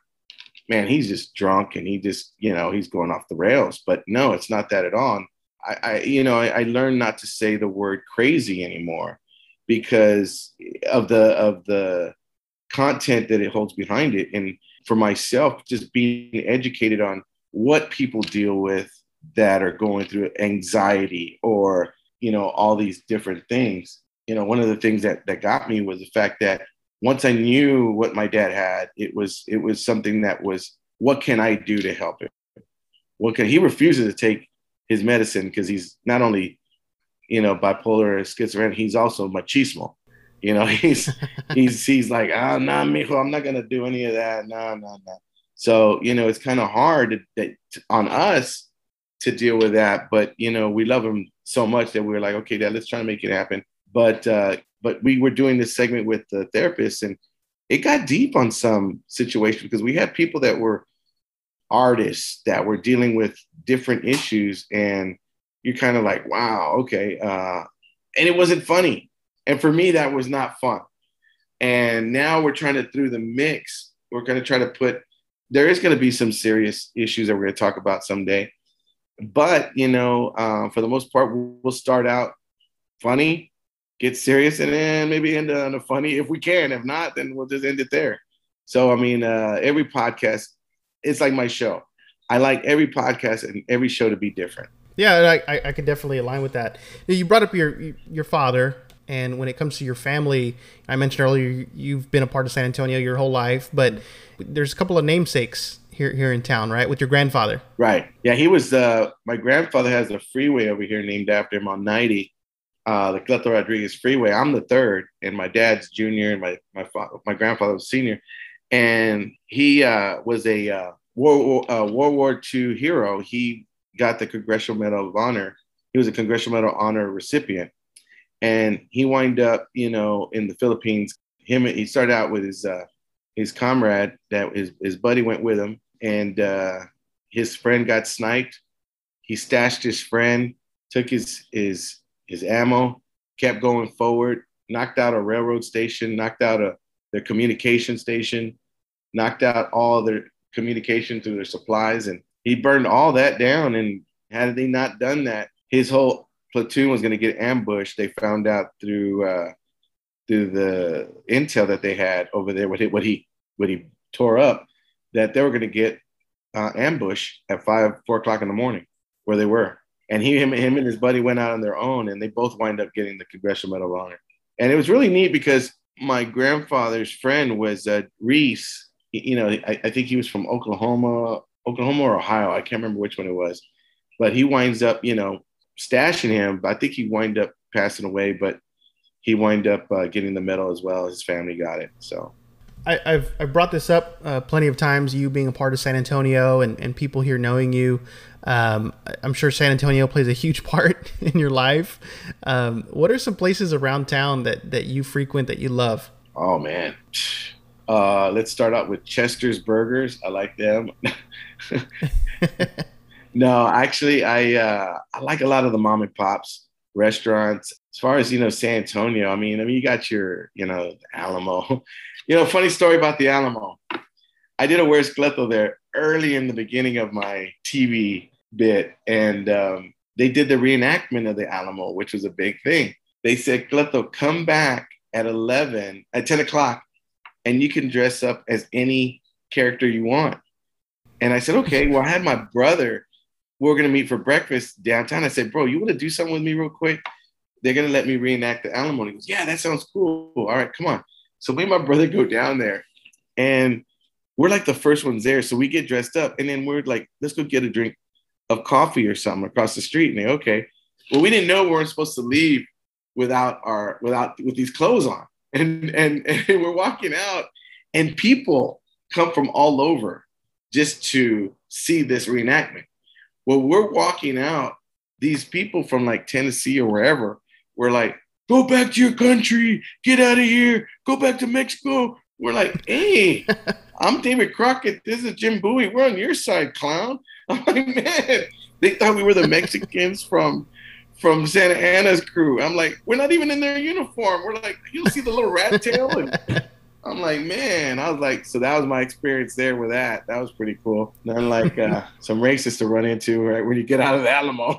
man, he's just drunk and he just, you know, he's going off the rails. But no, it's not that at all. I, I you know, I, I learned not to say the word crazy anymore because of the of the content that it holds behind it and for myself just being educated on what people deal with that are going through anxiety or you know all these different things. You know one of the things that that got me was the fact that once i knew what my dad had it was it was something that was what can i do to help him? What can he refuses to take his medicine because he's not only you know bipolar or schizophrenic he's also machismo. You know he's he's he's like ah nah mijo i'm not gonna do any of that. Nah nah nah. So you know it's kind of hard that on us to deal with that. But you know we love him so much that we were like okay dad let's try to make it happen. But uh but we were doing this segment with the therapist and it got deep on some situations because we had people that were artists that were dealing with different issues and you're kind of like wow okay uh, and it wasn't funny. And for me that was not fun. And now we're trying to through the mix we're going to try to put there is going to be some serious issues that we're going to talk about someday but you know uh, for the most part we'll start out funny get serious and then maybe end on a funny if we can if not then we'll just end it there so i mean uh, every podcast it's like my show. I like every podcast and every show to be different. Yeah, I, I could definitely align with that. You brought up your your father, and when it comes to your family, I mentioned earlier you've been a part of San Antonio your whole life, but there's a couple of namesakes here here in town, right? With your grandfather. Right. Yeah, he was. Uh, my grandfather has a freeway over here named after him on 90, uh, the Cleto Rodriguez Freeway. I'm the third, and my dad's junior, and my my my grandfather was senior and he uh, was a uh, World, War, uh, World War II hero. He got the Congressional Medal of Honor. He was a Congressional Medal of Honor recipient, and he wound up, you know, in the Philippines. Him, he started out with his uh, his comrade that his his buddy went with him, and uh, his friend got sniped. He stashed his friend, took his his his ammo, kept going forward, knocked out a railroad station, knocked out a their communication station, knocked out all their communication through their supplies, and he burned all that down. And had they not done that, his whole platoon was going to get ambushed. They found out through uh, through the intel that they had over there, what he what he what he tore up, that they were going to get uh, ambush at five four o'clock in the morning where they were. And he him, him and his buddy went out on their own, and they both wind up getting the Congressional Medal of Honor. And it was really neat because my grandfather's friend was uh, Reese. You know, I, I, think he was from Oklahoma, Oklahoma or Ohio. I can't remember which one it was, but he winds up, you know, stashing him. I think he wind up passing away, but he wind up uh, getting the medal as well. His family got it. So. I, have I've brought this up uh, plenty of times. You being a part of San Antonio and, and people here knowing you, um, I'm sure San Antonio plays a huge part in your life. Um, what are some places around town that that you frequent that you love? Oh man, uh, let's start out with Chester's Burgers. I like them. no, actually, I uh, I like a lot of the mom and pops restaurants. As far as you know, San Antonio. I mean, I mean, you got your you know Alamo. You know, funny story about the Alamo. I did a Where's Cleto there early in the beginning of my TV bit, and um, they did the reenactment of the Alamo, which was a big thing. They said, Cleto, come back at 11, at 10 o'clock, and you can dress up as any character you want. And I said, okay. Well, I had my brother, we are going to meet for breakfast downtown. I said, bro, you want to do something with me real quick? They're going to let me reenact the Alamo. He goes, yeah, that sounds cool. All right, come on. So me and my brother go down there, and we're like the first ones there. So we get dressed up, and then we're like, let's go get a drink of coffee or something across the street. And they, okay. Well, we didn't know we weren't supposed to leave without our without with these clothes on. And and, and we're walking out, and people come from all over just to see this reenactment. Well, we're walking out, these people from like Tennessee or wherever were like, go back to your country, get out of here, go back to Mexico. We're like, hey, I'm David Crockett. This is Jim Bowie. We're on your side, clown. I'm like, man, they thought we were the Mexicans from from Santa Anna's crew. I'm like, we're not even in their uniform. We're like, you'll see the little rat tail. And I'm like, man, I was like, so that was my experience there with that. That was pretty cool. Then like uh, some racists to run into right when you get out of the Alamo.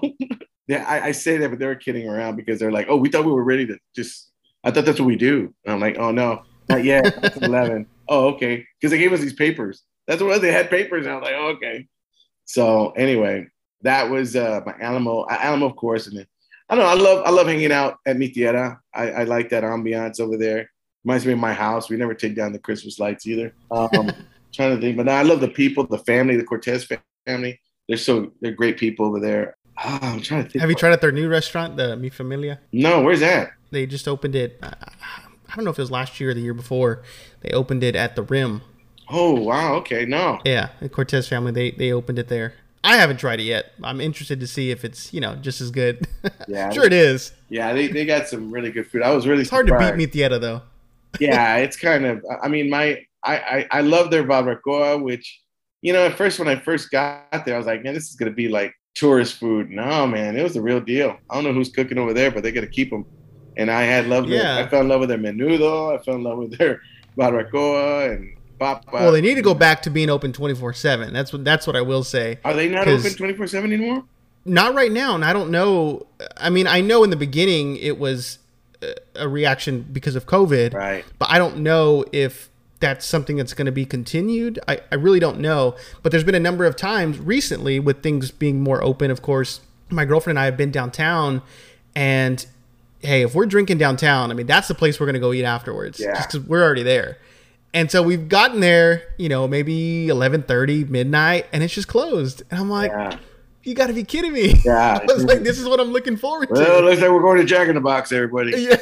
Yeah, I, I, say that, but they were kidding around because they're like, oh, we thought we were ready to just I thought that's what we do. And I'm like, oh no, not yet. That's 11. oh, okay. Because they gave us these papers. That's what they had papers. And I was like, oh, okay. So anyway, that was uh, my Alamo, Alamo, of course. And then, I don't know. I love I love hanging out at Mi Tierra. I, I like that ambiance over there. Reminds me of my house. We never take down the Christmas lights either. Um, trying to think, but I love the people, the family, the Cortez family. They're so they're great people over there. Oh, I'm trying to think. Have you tried at their new restaurant, the Mi Familia? No, where's that? They just opened it. Uh, I don't know if it was last year or the year before. They opened it at the Rim. Oh wow! Okay, no. Yeah, the Cortez family. They they opened it there. I haven't tried it yet. I'm interested to see if it's you know just as good. Yeah, sure it is. Yeah, they, they got some really good food. I was really it's hard to beat Mi Tierra though. yeah, it's kind of. I mean, my I, I I love their barbacoa, which you know at first when I first got there, I was like, man, this is gonna be like tourist food. No, man, it was the real deal. I don't know who's cooking over there, but they got to keep them. And I had love. Yeah. Their, I fell in love with their menudo. I fell in love with their barbacoa and papa. Well, they need to go back to being open twenty four seven. That's what that's what I will say. Are they not open twenty four seven anymore? Not right now, and I don't know. I mean, I know in the beginning it was uh, a reaction because of COVID, right? But I don't know if that's something that's going to be continued. I, I really don't know. But there's been a number of times recently with things being more open. Of course, my girlfriend and I have been downtown, and hey, if we're drinking downtown, I mean, that's the place we're going to go eat afterwards. Yeah. Just because we're already there. And so we've gotten there, you know, maybe 11:30, midnight, and it's just closed. And I'm like, yeah. you got to be kidding me. Yeah. I was like, this is what I'm looking forward well, to. Well, looks like we're going to Jack in the Box, everybody. Yeah.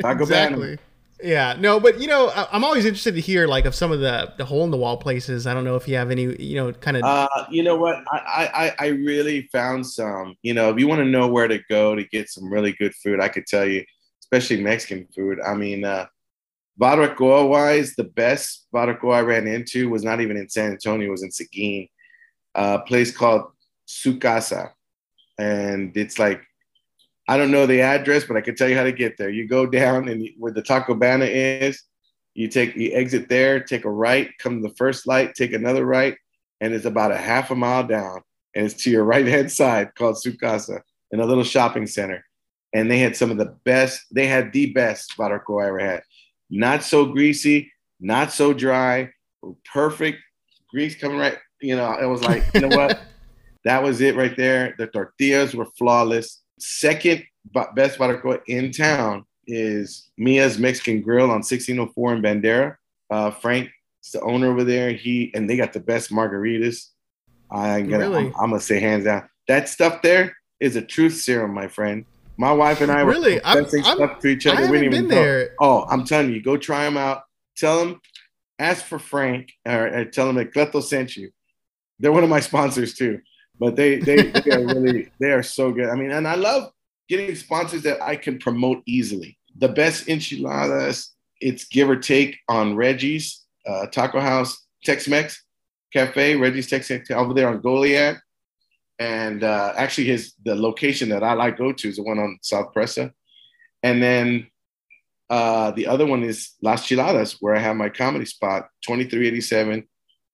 Taco exactly. Yeah, no, but you know, I'm always interested to hear like of some of the the hole in the wall places. I don't know if you have any, you know, kind of. Uh, you know what? I, I I really found some. You know, if you want to know where to go to get some really good food, I could tell you, especially Mexican food. I mean, uh, barbacoa wise, the best barbacoa I ran into was not even in San Antonio; it was in Seguin, a place called Su Casa, and it's like I don't know the address, but I can tell you how to get there. You go down and where the Taco Bana is, you take you exit there, take a right, come to the first light, take another right, and it's about a half a mile down, and it's to your right hand side called Su Casa in a little shopping center. And they had some of the best. They had the best barbacoa I ever had. Not so greasy, not so dry, perfect grease coming right. You know, it was like you know what, that was it right there. The tortillas were flawless Second best barbacoa in town is Mia's Mexican Grill on 1604 in Bandera. Uh, Frank is the owner over there. He and they got the best margaritas. I'm gonna, really? I'm, I'm, gonna say hands down. That stuff there is a truth serum, my friend. My wife and I were really I'm, stuff I'm, to each other. I haven't we been there. Oh, I'm telling you, go try them out. Tell them, ask for Frank, or, or tell them that Cleto sent you. They're one of my sponsors too but they they, they are really they are so good. I mean, and I love getting sponsors that I can promote easily. The best enchiladas, it's give or take on Reggie's uh, Taco House Tex-Mex Cafe, Reggie's Tex-Mex over there on Goliad. And uh, actually, his the location that I like go to is the one on South Presa. And then uh, the other one is Las Chiladas, where I have my comedy spot, 2387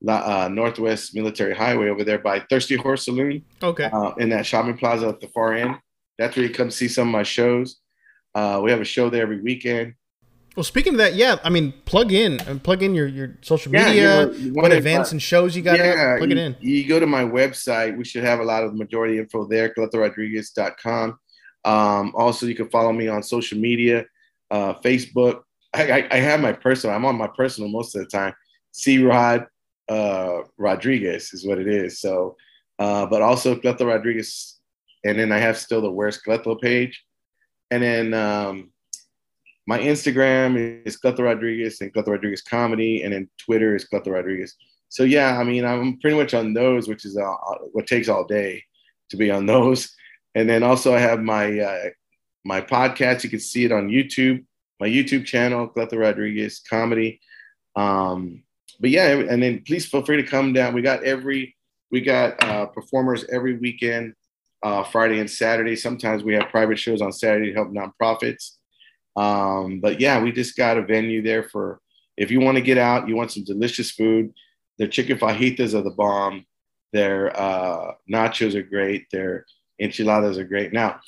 uh, Northwest Military Highway over there by Thirsty Horse Saloon. Okay. Uh, in that shopping plaza at the far end. That's where you come see some of my shows. Uh, we have a show there every weekend. Well, speaking of that, yeah, I mean, plug in and uh, plug in your, your social media, yeah, you know, what events and shows you got. Yeah, plug you, it in. You go to my website. We should have a lot of the majority info there. CletoRodriguez.com. Um, also, you can follow me on social media, uh, Facebook. I, I, I, have my personal. I'm on my personal most of the time. C Rod uh, Rodriguez is what it is. So, uh, but also Cleto Rodriguez, and then I have still the Where's Cleto page, and then um, my Instagram is Cleto Rodriguez and Cleto Rodriguez comedy, and then Twitter is Cleto Rodriguez. So yeah, I mean I'm pretty much on those, which is uh, what takes all day to be on those. And then also I have my uh, my podcast. You can see it on YouTube, my YouTube channel, Cleto Rodriguez comedy. Um, but yeah, and then please feel free to come down. We got every we got uh, performers every weekend, uh, Friday and Saturday. Sometimes we have private shows on Saturday to help nonprofits. Um, but yeah, we just got a venue there for if you want to get out, you want some delicious food. Their chicken fajitas are the bomb. Their uh, nachos are great. Their enchiladas are great. Now,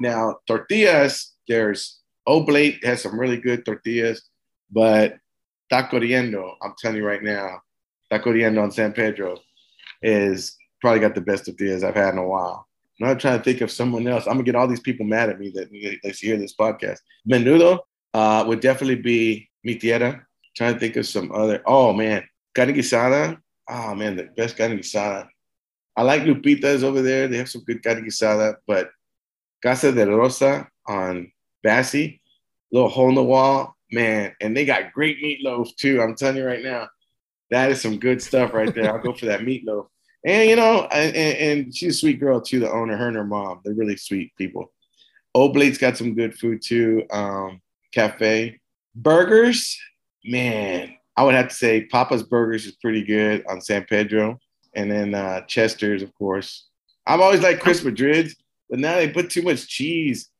now tortillas. There's Oblate has some really good tortillas, but Taco Riendo, I'm telling you right now, Taco Riendo on San Pedro is probably got the best tortillas I've had in a while. I'm not trying to think of someone else. I'm gonna get all these people mad at me that they hear this podcast. Menudo uh, would definitely be Mi Tierra. Trying to think of some other. Oh man, carne guisada. Oh man, the best carne guisada. I like Lupita's over there. They have some good carne guisada, but Casa de Rosa on Basse, little hole in the wall, man. And they got great meatloaf too. I'm telling you right now, that is some good stuff right there. I'll go for that meatloaf. And you know, and, and, she's a sweet girl too. The owner, her and her mom, they're really sweet people. Oblate's got some good food too. Um, cafe burgers, man. I would have to say Papa's Burgers is pretty good on San Pedro, and then uh, Chester's, of course. I'm always like Chris Madrid, but now they put too much cheese.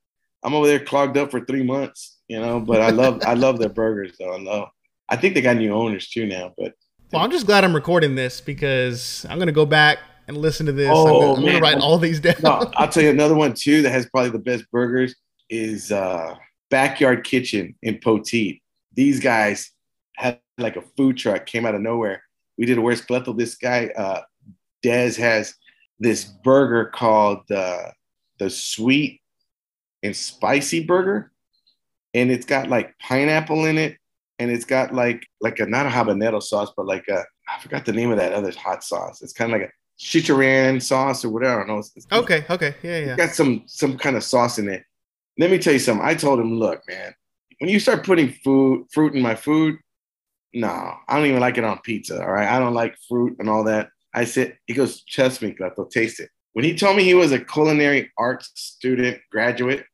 I'm over there clogged up for three months, you know. But I love I love their burgers though. I love. I think they got new owners too now, but well, I'm just glad I'm recording this because I'm gonna go back and listen to this. Oh, I'm, gonna, I'm gonna write all these down. No, I'll tell you another one too that has probably the best burgers is uh, Backyard Kitchen in Poteet. These guys had like a food truck came out of nowhere. We did a Where's Cleto. This guy, uh, Dez, has this burger called uh, the Sweet and Spicy Burger, and it's got like pineapple in it and it's got like like a not a habanero sauce, but like a I forgot the name of that other hot sauce. It's kind of like a chicharron sauce or whatever. I don't know. It's, it's, okay, okay, yeah, yeah. got some some kind of sauce in it. Let me tell you something. I told him, look, man, when you start putting food fruit in my food, no, I don't even like it on pizza. All right, I don't like fruit and all that. I said, he goes, trust me, Cleto, taste it. When he told me he was a culinary arts student graduate,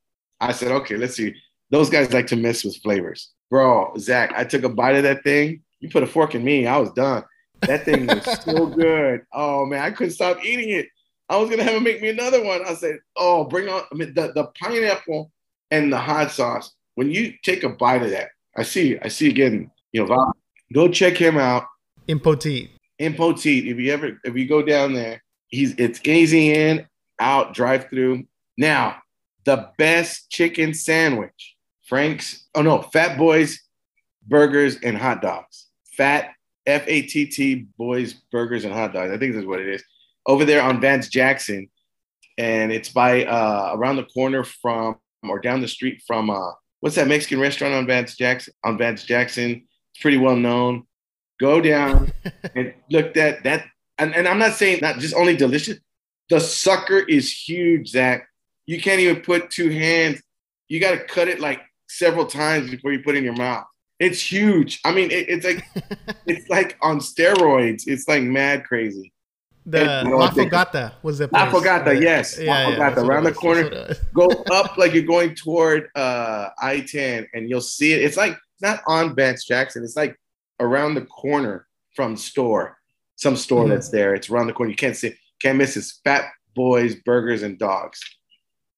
I said, okay, let's see. Those guys like to mess with flavors bro, Zach, I took a bite of that thing. You put a fork in me, I was done. That thing was so good. Oh man, I couldn't stop eating it. I was gonna have him make me another one. I said, "Oh, bring on I mean, the the pineapple and the hot sauce." When you take a bite of that, I see, I see again. You know, go check him out. In Poteet. If you ever, if you go down there, he's it's easy in, out, drive through. Now, the best chicken sandwich Frank's, oh no, Fat Boys Burgers and Hot Dogs. Fat, F A T T Boys Burgers and Hot Dogs. I think that's what it is. Over there on Vance Jackson. And it's by uh, around the corner from or down the street from uh, what's that Mexican restaurant on Vance Jackson? On Vance Jackson. It's pretty well known. Go down and look at that. And, and I'm not saying not just only delicious. The sucker is huge, Zach. You can't even put two hands. You got to cut it like several times before you put it in your mouth. It's huge. I mean, it, it's like it's like on steroids. It's like mad crazy. The La Fogata was the place. La Fogata, yes. Yeah, La Fogata, yeah, around the corner. go up like you're going toward uh, I-10 and you'll see it. It's like it's not on Vance Jackson. It's like around the corner from store, some store mm-hmm. that's there. It's around the corner. You can't see, can't miss it. Fat Boys, Burgers, and Dogs.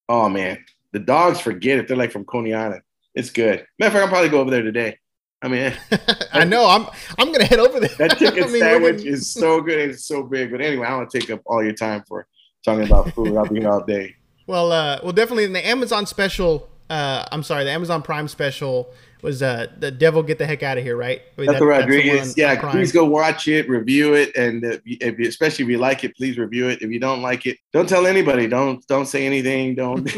Oh man, the dogs forget it. They're like from Coney Island. It's good. Matter of fact, I'll probably go over there today. I mean, I know I'm I'm gonna head over there. That chicken I mean, sandwich is so good. It's so big. But anyway, I don't want to take up all your time for talking about food. I'll be here all day. Well, uh, well, definitely in the Amazon special. Uh, I'm sorry, the Amazon Prime special was uh, the devil get the heck out of here, right? I mean, that's that, Rodriguez. yeah, please go watch it, review it, and if you, especially if you like it, please review it. If you don't like it, don't tell anybody. Don't don't say anything. Don't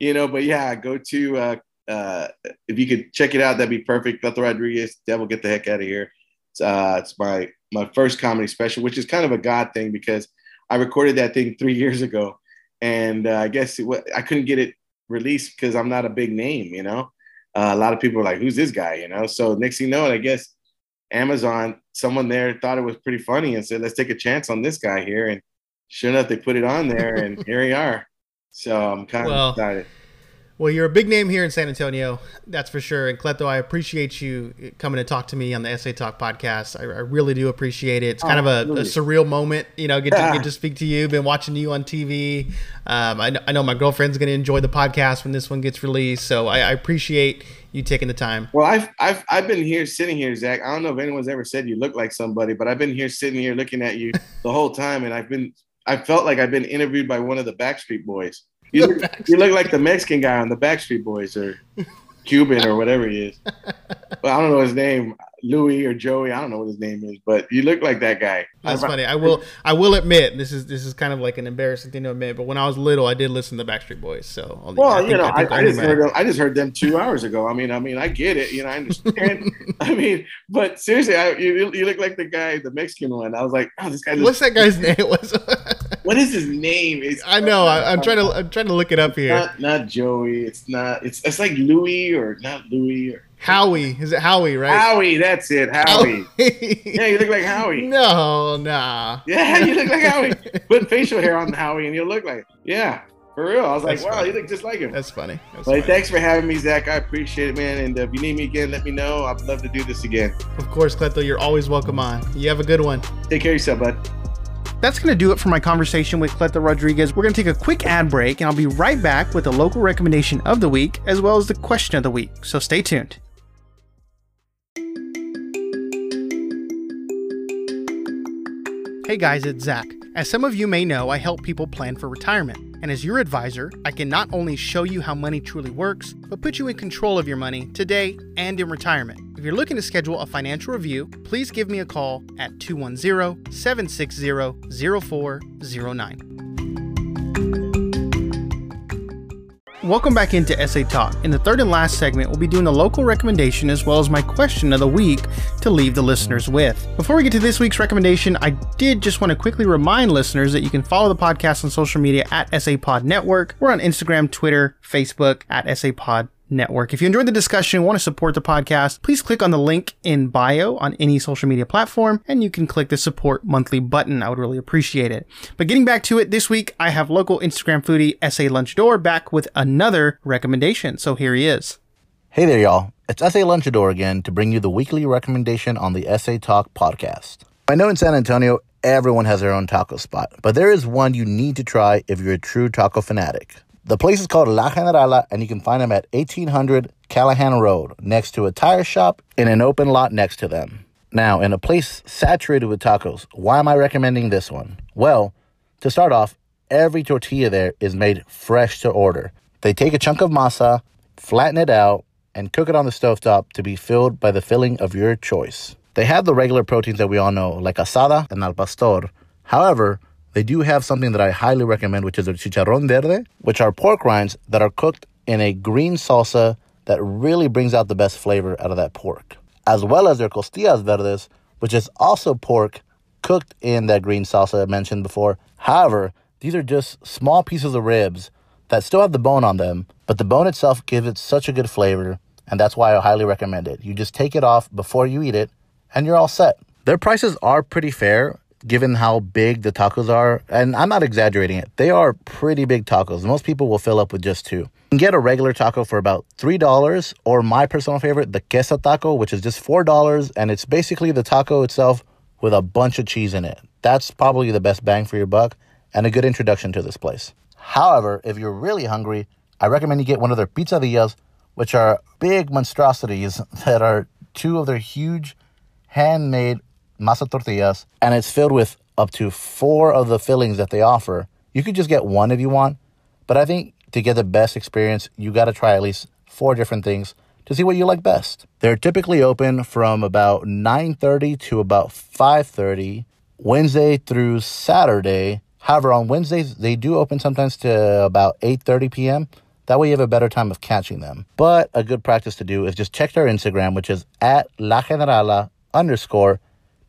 you know? But yeah, go to uh, uh, if you could check it out, that'd be perfect. Cleto Rodriguez, Devil, get the heck out of here. It's, uh, it's my my first comedy special, which is kind of a God thing because I recorded that thing three years ago, and uh, I guess it, I couldn't get it released because I'm not a big name, you know. Uh, a lot of people are like, "Who's this guy?" You know. So next thing you know, I guess Amazon, someone there thought it was pretty funny and said, "Let's take a chance on this guy here." And sure enough, they put it on there, and here we are. So I'm kind well, of excited. Well, you're a big name here in San Antonio, that's for sure. And Cleto, I appreciate you coming to talk to me on the SA Talk podcast. I, I really do appreciate it. It's kind oh, of a, a, surreal moment, you know, get to, get to speak to you. Been watching you on TV. Um, I, I, know my girlfriend's going to enjoy the podcast when this one gets released. So I, I, appreciate you taking the time. Well, I've, I've, I've been here sitting here, Zach. I don't know if anyone's ever said you look like somebody, but I've been here sitting here looking at you the whole time, and I've been I felt like I've been interviewed by one of the Backstreet Boys. You look, you look like the Mexican guy on the Backstreet Boys, or Cuban or whatever he is. well, I don't know his name. Louis or Joey. I don't know what his name is, but you look like that guy. That's funny. I will. I will admit this is this is kind of like an embarrassing thing to admit, but when I was little, I did listen to the Backstreet Boys. So well, I you know, I, I, I just heard them. I just heard them two hours ago. I mean, I mean, I get it. You know, I understand. I mean, but seriously, I, you you look like the guy, the Mexican one. I was like, oh, this guy. What's that guy's name? What's what is his name? It's, I know. I, am trying to. I'm trying to look it up here. Not, not Joey. It's not. It's it's like Louis or not Louis or Howie. Is it Howie, right? Howie, that's it. Howie. yeah, you look like Howie. No, nah. Yeah, you look like Howie. Put facial hair on Howie and you'll look like Yeah, for real. I was that's like, wow, you look just like him. That's funny. That's funny. thanks for having me, Zach. I appreciate it, man. And uh, if you need me again, let me know. I'd love to do this again. Of course, Cleto, you're always welcome on. You have a good one. Take care of yourself, bud. That's going to do it for my conversation with Cleto Rodriguez. We're going to take a quick ad break, and I'll be right back with the local recommendation of the week, as well as the question of the week. So stay tuned. Hey guys, it's Zach. As some of you may know, I help people plan for retirement. And as your advisor, I can not only show you how money truly works, but put you in control of your money today and in retirement. If you're looking to schedule a financial review, please give me a call at 210 760 0409. Welcome back into SA Talk. In the third and last segment, we'll be doing a local recommendation as well as my question of the week to leave the listeners with. Before we get to this week's recommendation, I did just want to quickly remind listeners that you can follow the podcast on social media at SA Pod Network. We're on Instagram, Twitter, Facebook at SA Pod Network. If you enjoyed the discussion and want to support the podcast, please click on the link in bio on any social media platform and you can click the support monthly button. I would really appreciate it. But getting back to it, this week I have local Instagram foodie SA Lunchador back with another recommendation. So here he is. Hey there, y'all. It's SA Lunchador again to bring you the weekly recommendation on the SA Talk podcast. I know in San Antonio, everyone has their own taco spot, but there is one you need to try if you're a true taco fanatic. The place is called La Generala, and you can find them at 1800 Callahan Road, next to a tire shop in an open lot next to them. Now, in a place saturated with tacos, why am I recommending this one? Well, to start off, every tortilla there is made fresh to order. They take a chunk of masa, flatten it out, and cook it on the stovetop to be filled by the filling of your choice. They have the regular proteins that we all know, like asada and al pastor. However, they do have something that I highly recommend, which is a chicharrón verde, which are pork rinds that are cooked in a green salsa that really brings out the best flavor out of that pork, as well as their costillas verdes, which is also pork cooked in that green salsa I mentioned before. However, these are just small pieces of ribs that still have the bone on them, but the bone itself gives it such a good flavor, and that's why I highly recommend it. You just take it off before you eat it, and you're all set. Their prices are pretty fair, given how big the tacos are, and I'm not exaggerating it, they are pretty big tacos. Most people will fill up with just two. You can get a regular taco for about $3, or my personal favorite, the queso taco, which is just $4, and it's basically the taco itself with a bunch of cheese in it. That's probably the best bang for your buck and a good introduction to this place. However, if you're really hungry, I recommend you get one of their pizzadillas, which are big monstrosities that are two of their huge handmade masa tortillas, and it's filled with up to four of the fillings that they offer. You could just get one if you want, but I think to get the best experience, you got to try at least four different things to see what you like best. They're typically open from about 9:30 to about 5:30 Wednesday through Saturday. However, on Wednesdays they do open sometimes to about 8:30 p.m. That way you have a better time of catching them. But a good practice to do is just check their Instagram, which is at La Generala underscore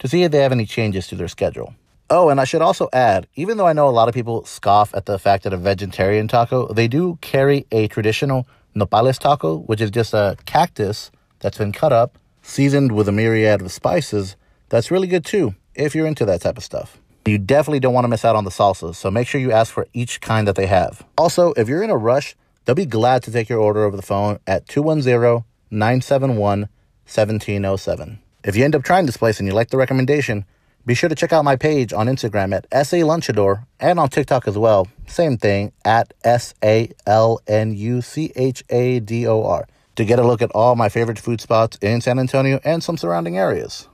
to see if they have any changes to their schedule. Oh, and I should also add, even though I know a lot of people scoff at the fact that a vegetarian taco, they do carry a traditional nopales taco, which is just a cactus that's been cut up, seasoned with a myriad of spices. That's really good too, if you're into that type of stuff. You definitely don't want to miss out on the salsas, so make sure you ask for each kind that they have. Also, if you're in a rush, they'll be glad to take your order over the phone at 210 971 1707. If you end up trying this place and you like the recommendation, be sure to check out my page on Instagram at SA Lunchador and on TikTok as well. Same thing at S A L N U C H A D O R to get a look at all my favorite food spots in San Antonio and some surrounding areas.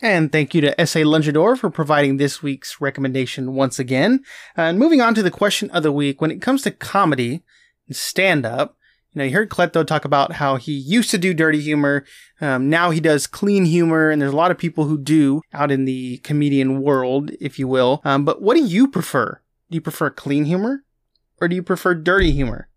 And thank you to SA Lunchador for providing this week's recommendation once again. And moving on to the question of the week, when it comes to comedy and stand up, You know, you heard Cleto talk about how he used to do dirty humor. Um, now he does clean humor, and there's a lot of people who do out in the comedian world, if you will. Um, but what do you prefer? Do you prefer clean humor or do you prefer dirty humor?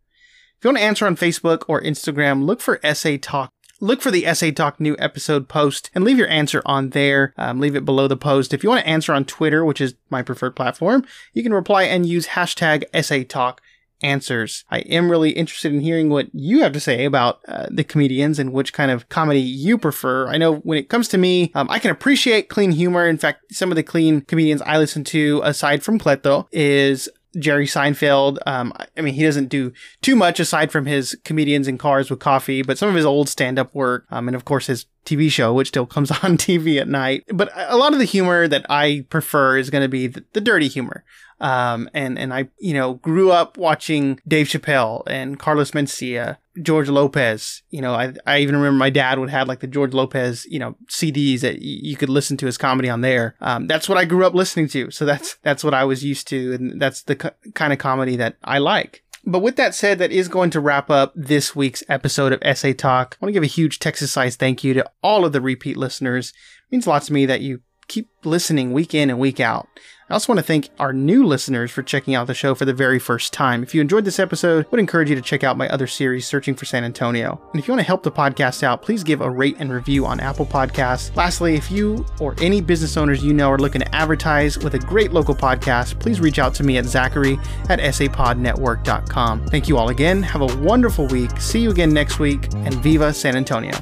If you want to answer on Facebook or Instagram, look for SA Talk look for the SA Talk new episode post and leave your answer on there. Um, leave it below the post. If you want to answer on Twitter, which is my preferred platform, you can reply and use hashtag SA Talk answers. I am really interested in hearing what you have to say about uh, the comedians and which kind of comedy you prefer. I know when it comes to me, um, I can appreciate clean humor. In fact, some of the clean comedians I listen to, aside from Cleto, is Jerry Seinfeld. Um, I mean, he doesn't do too much aside from his comedians in cars with coffee, but some of his old stand up work, um, and of course his TV show, which still comes on TV at night. But a lot of the humor that I prefer is going to be the, the dirty humor. Um, and, and I, you know, grew up watching Dave Chappelle and Carlos Mencia, George Lopez. You know, I, I even remember my dad would have like the George Lopez, you know, CDs that y- you could listen to his comedy on there. Um, that's what I grew up listening to. So that's, that's what I was used to. And that's the co- kind of comedy that I like. But with that said, that is going to wrap up this week's episode of SA Talk. I want to give a huge Texas size thank you to all of the repeat listeners. It means a lot to me that you keep listening week in and week out. I also want to thank our new listeners for checking out the show for the very first time. If you enjoyed this episode, I would encourage you to check out my other series, Searching for San Antonio. And if you want to help the podcast out, please give a rate and review on Apple Podcasts. Lastly, if you or any business owners you know are looking to advertise with a great local podcast, please reach out to me at Zachary at sapodnetwork.com. Thank you all again. Have a wonderful week. See you again next week, and Viva San Antonio.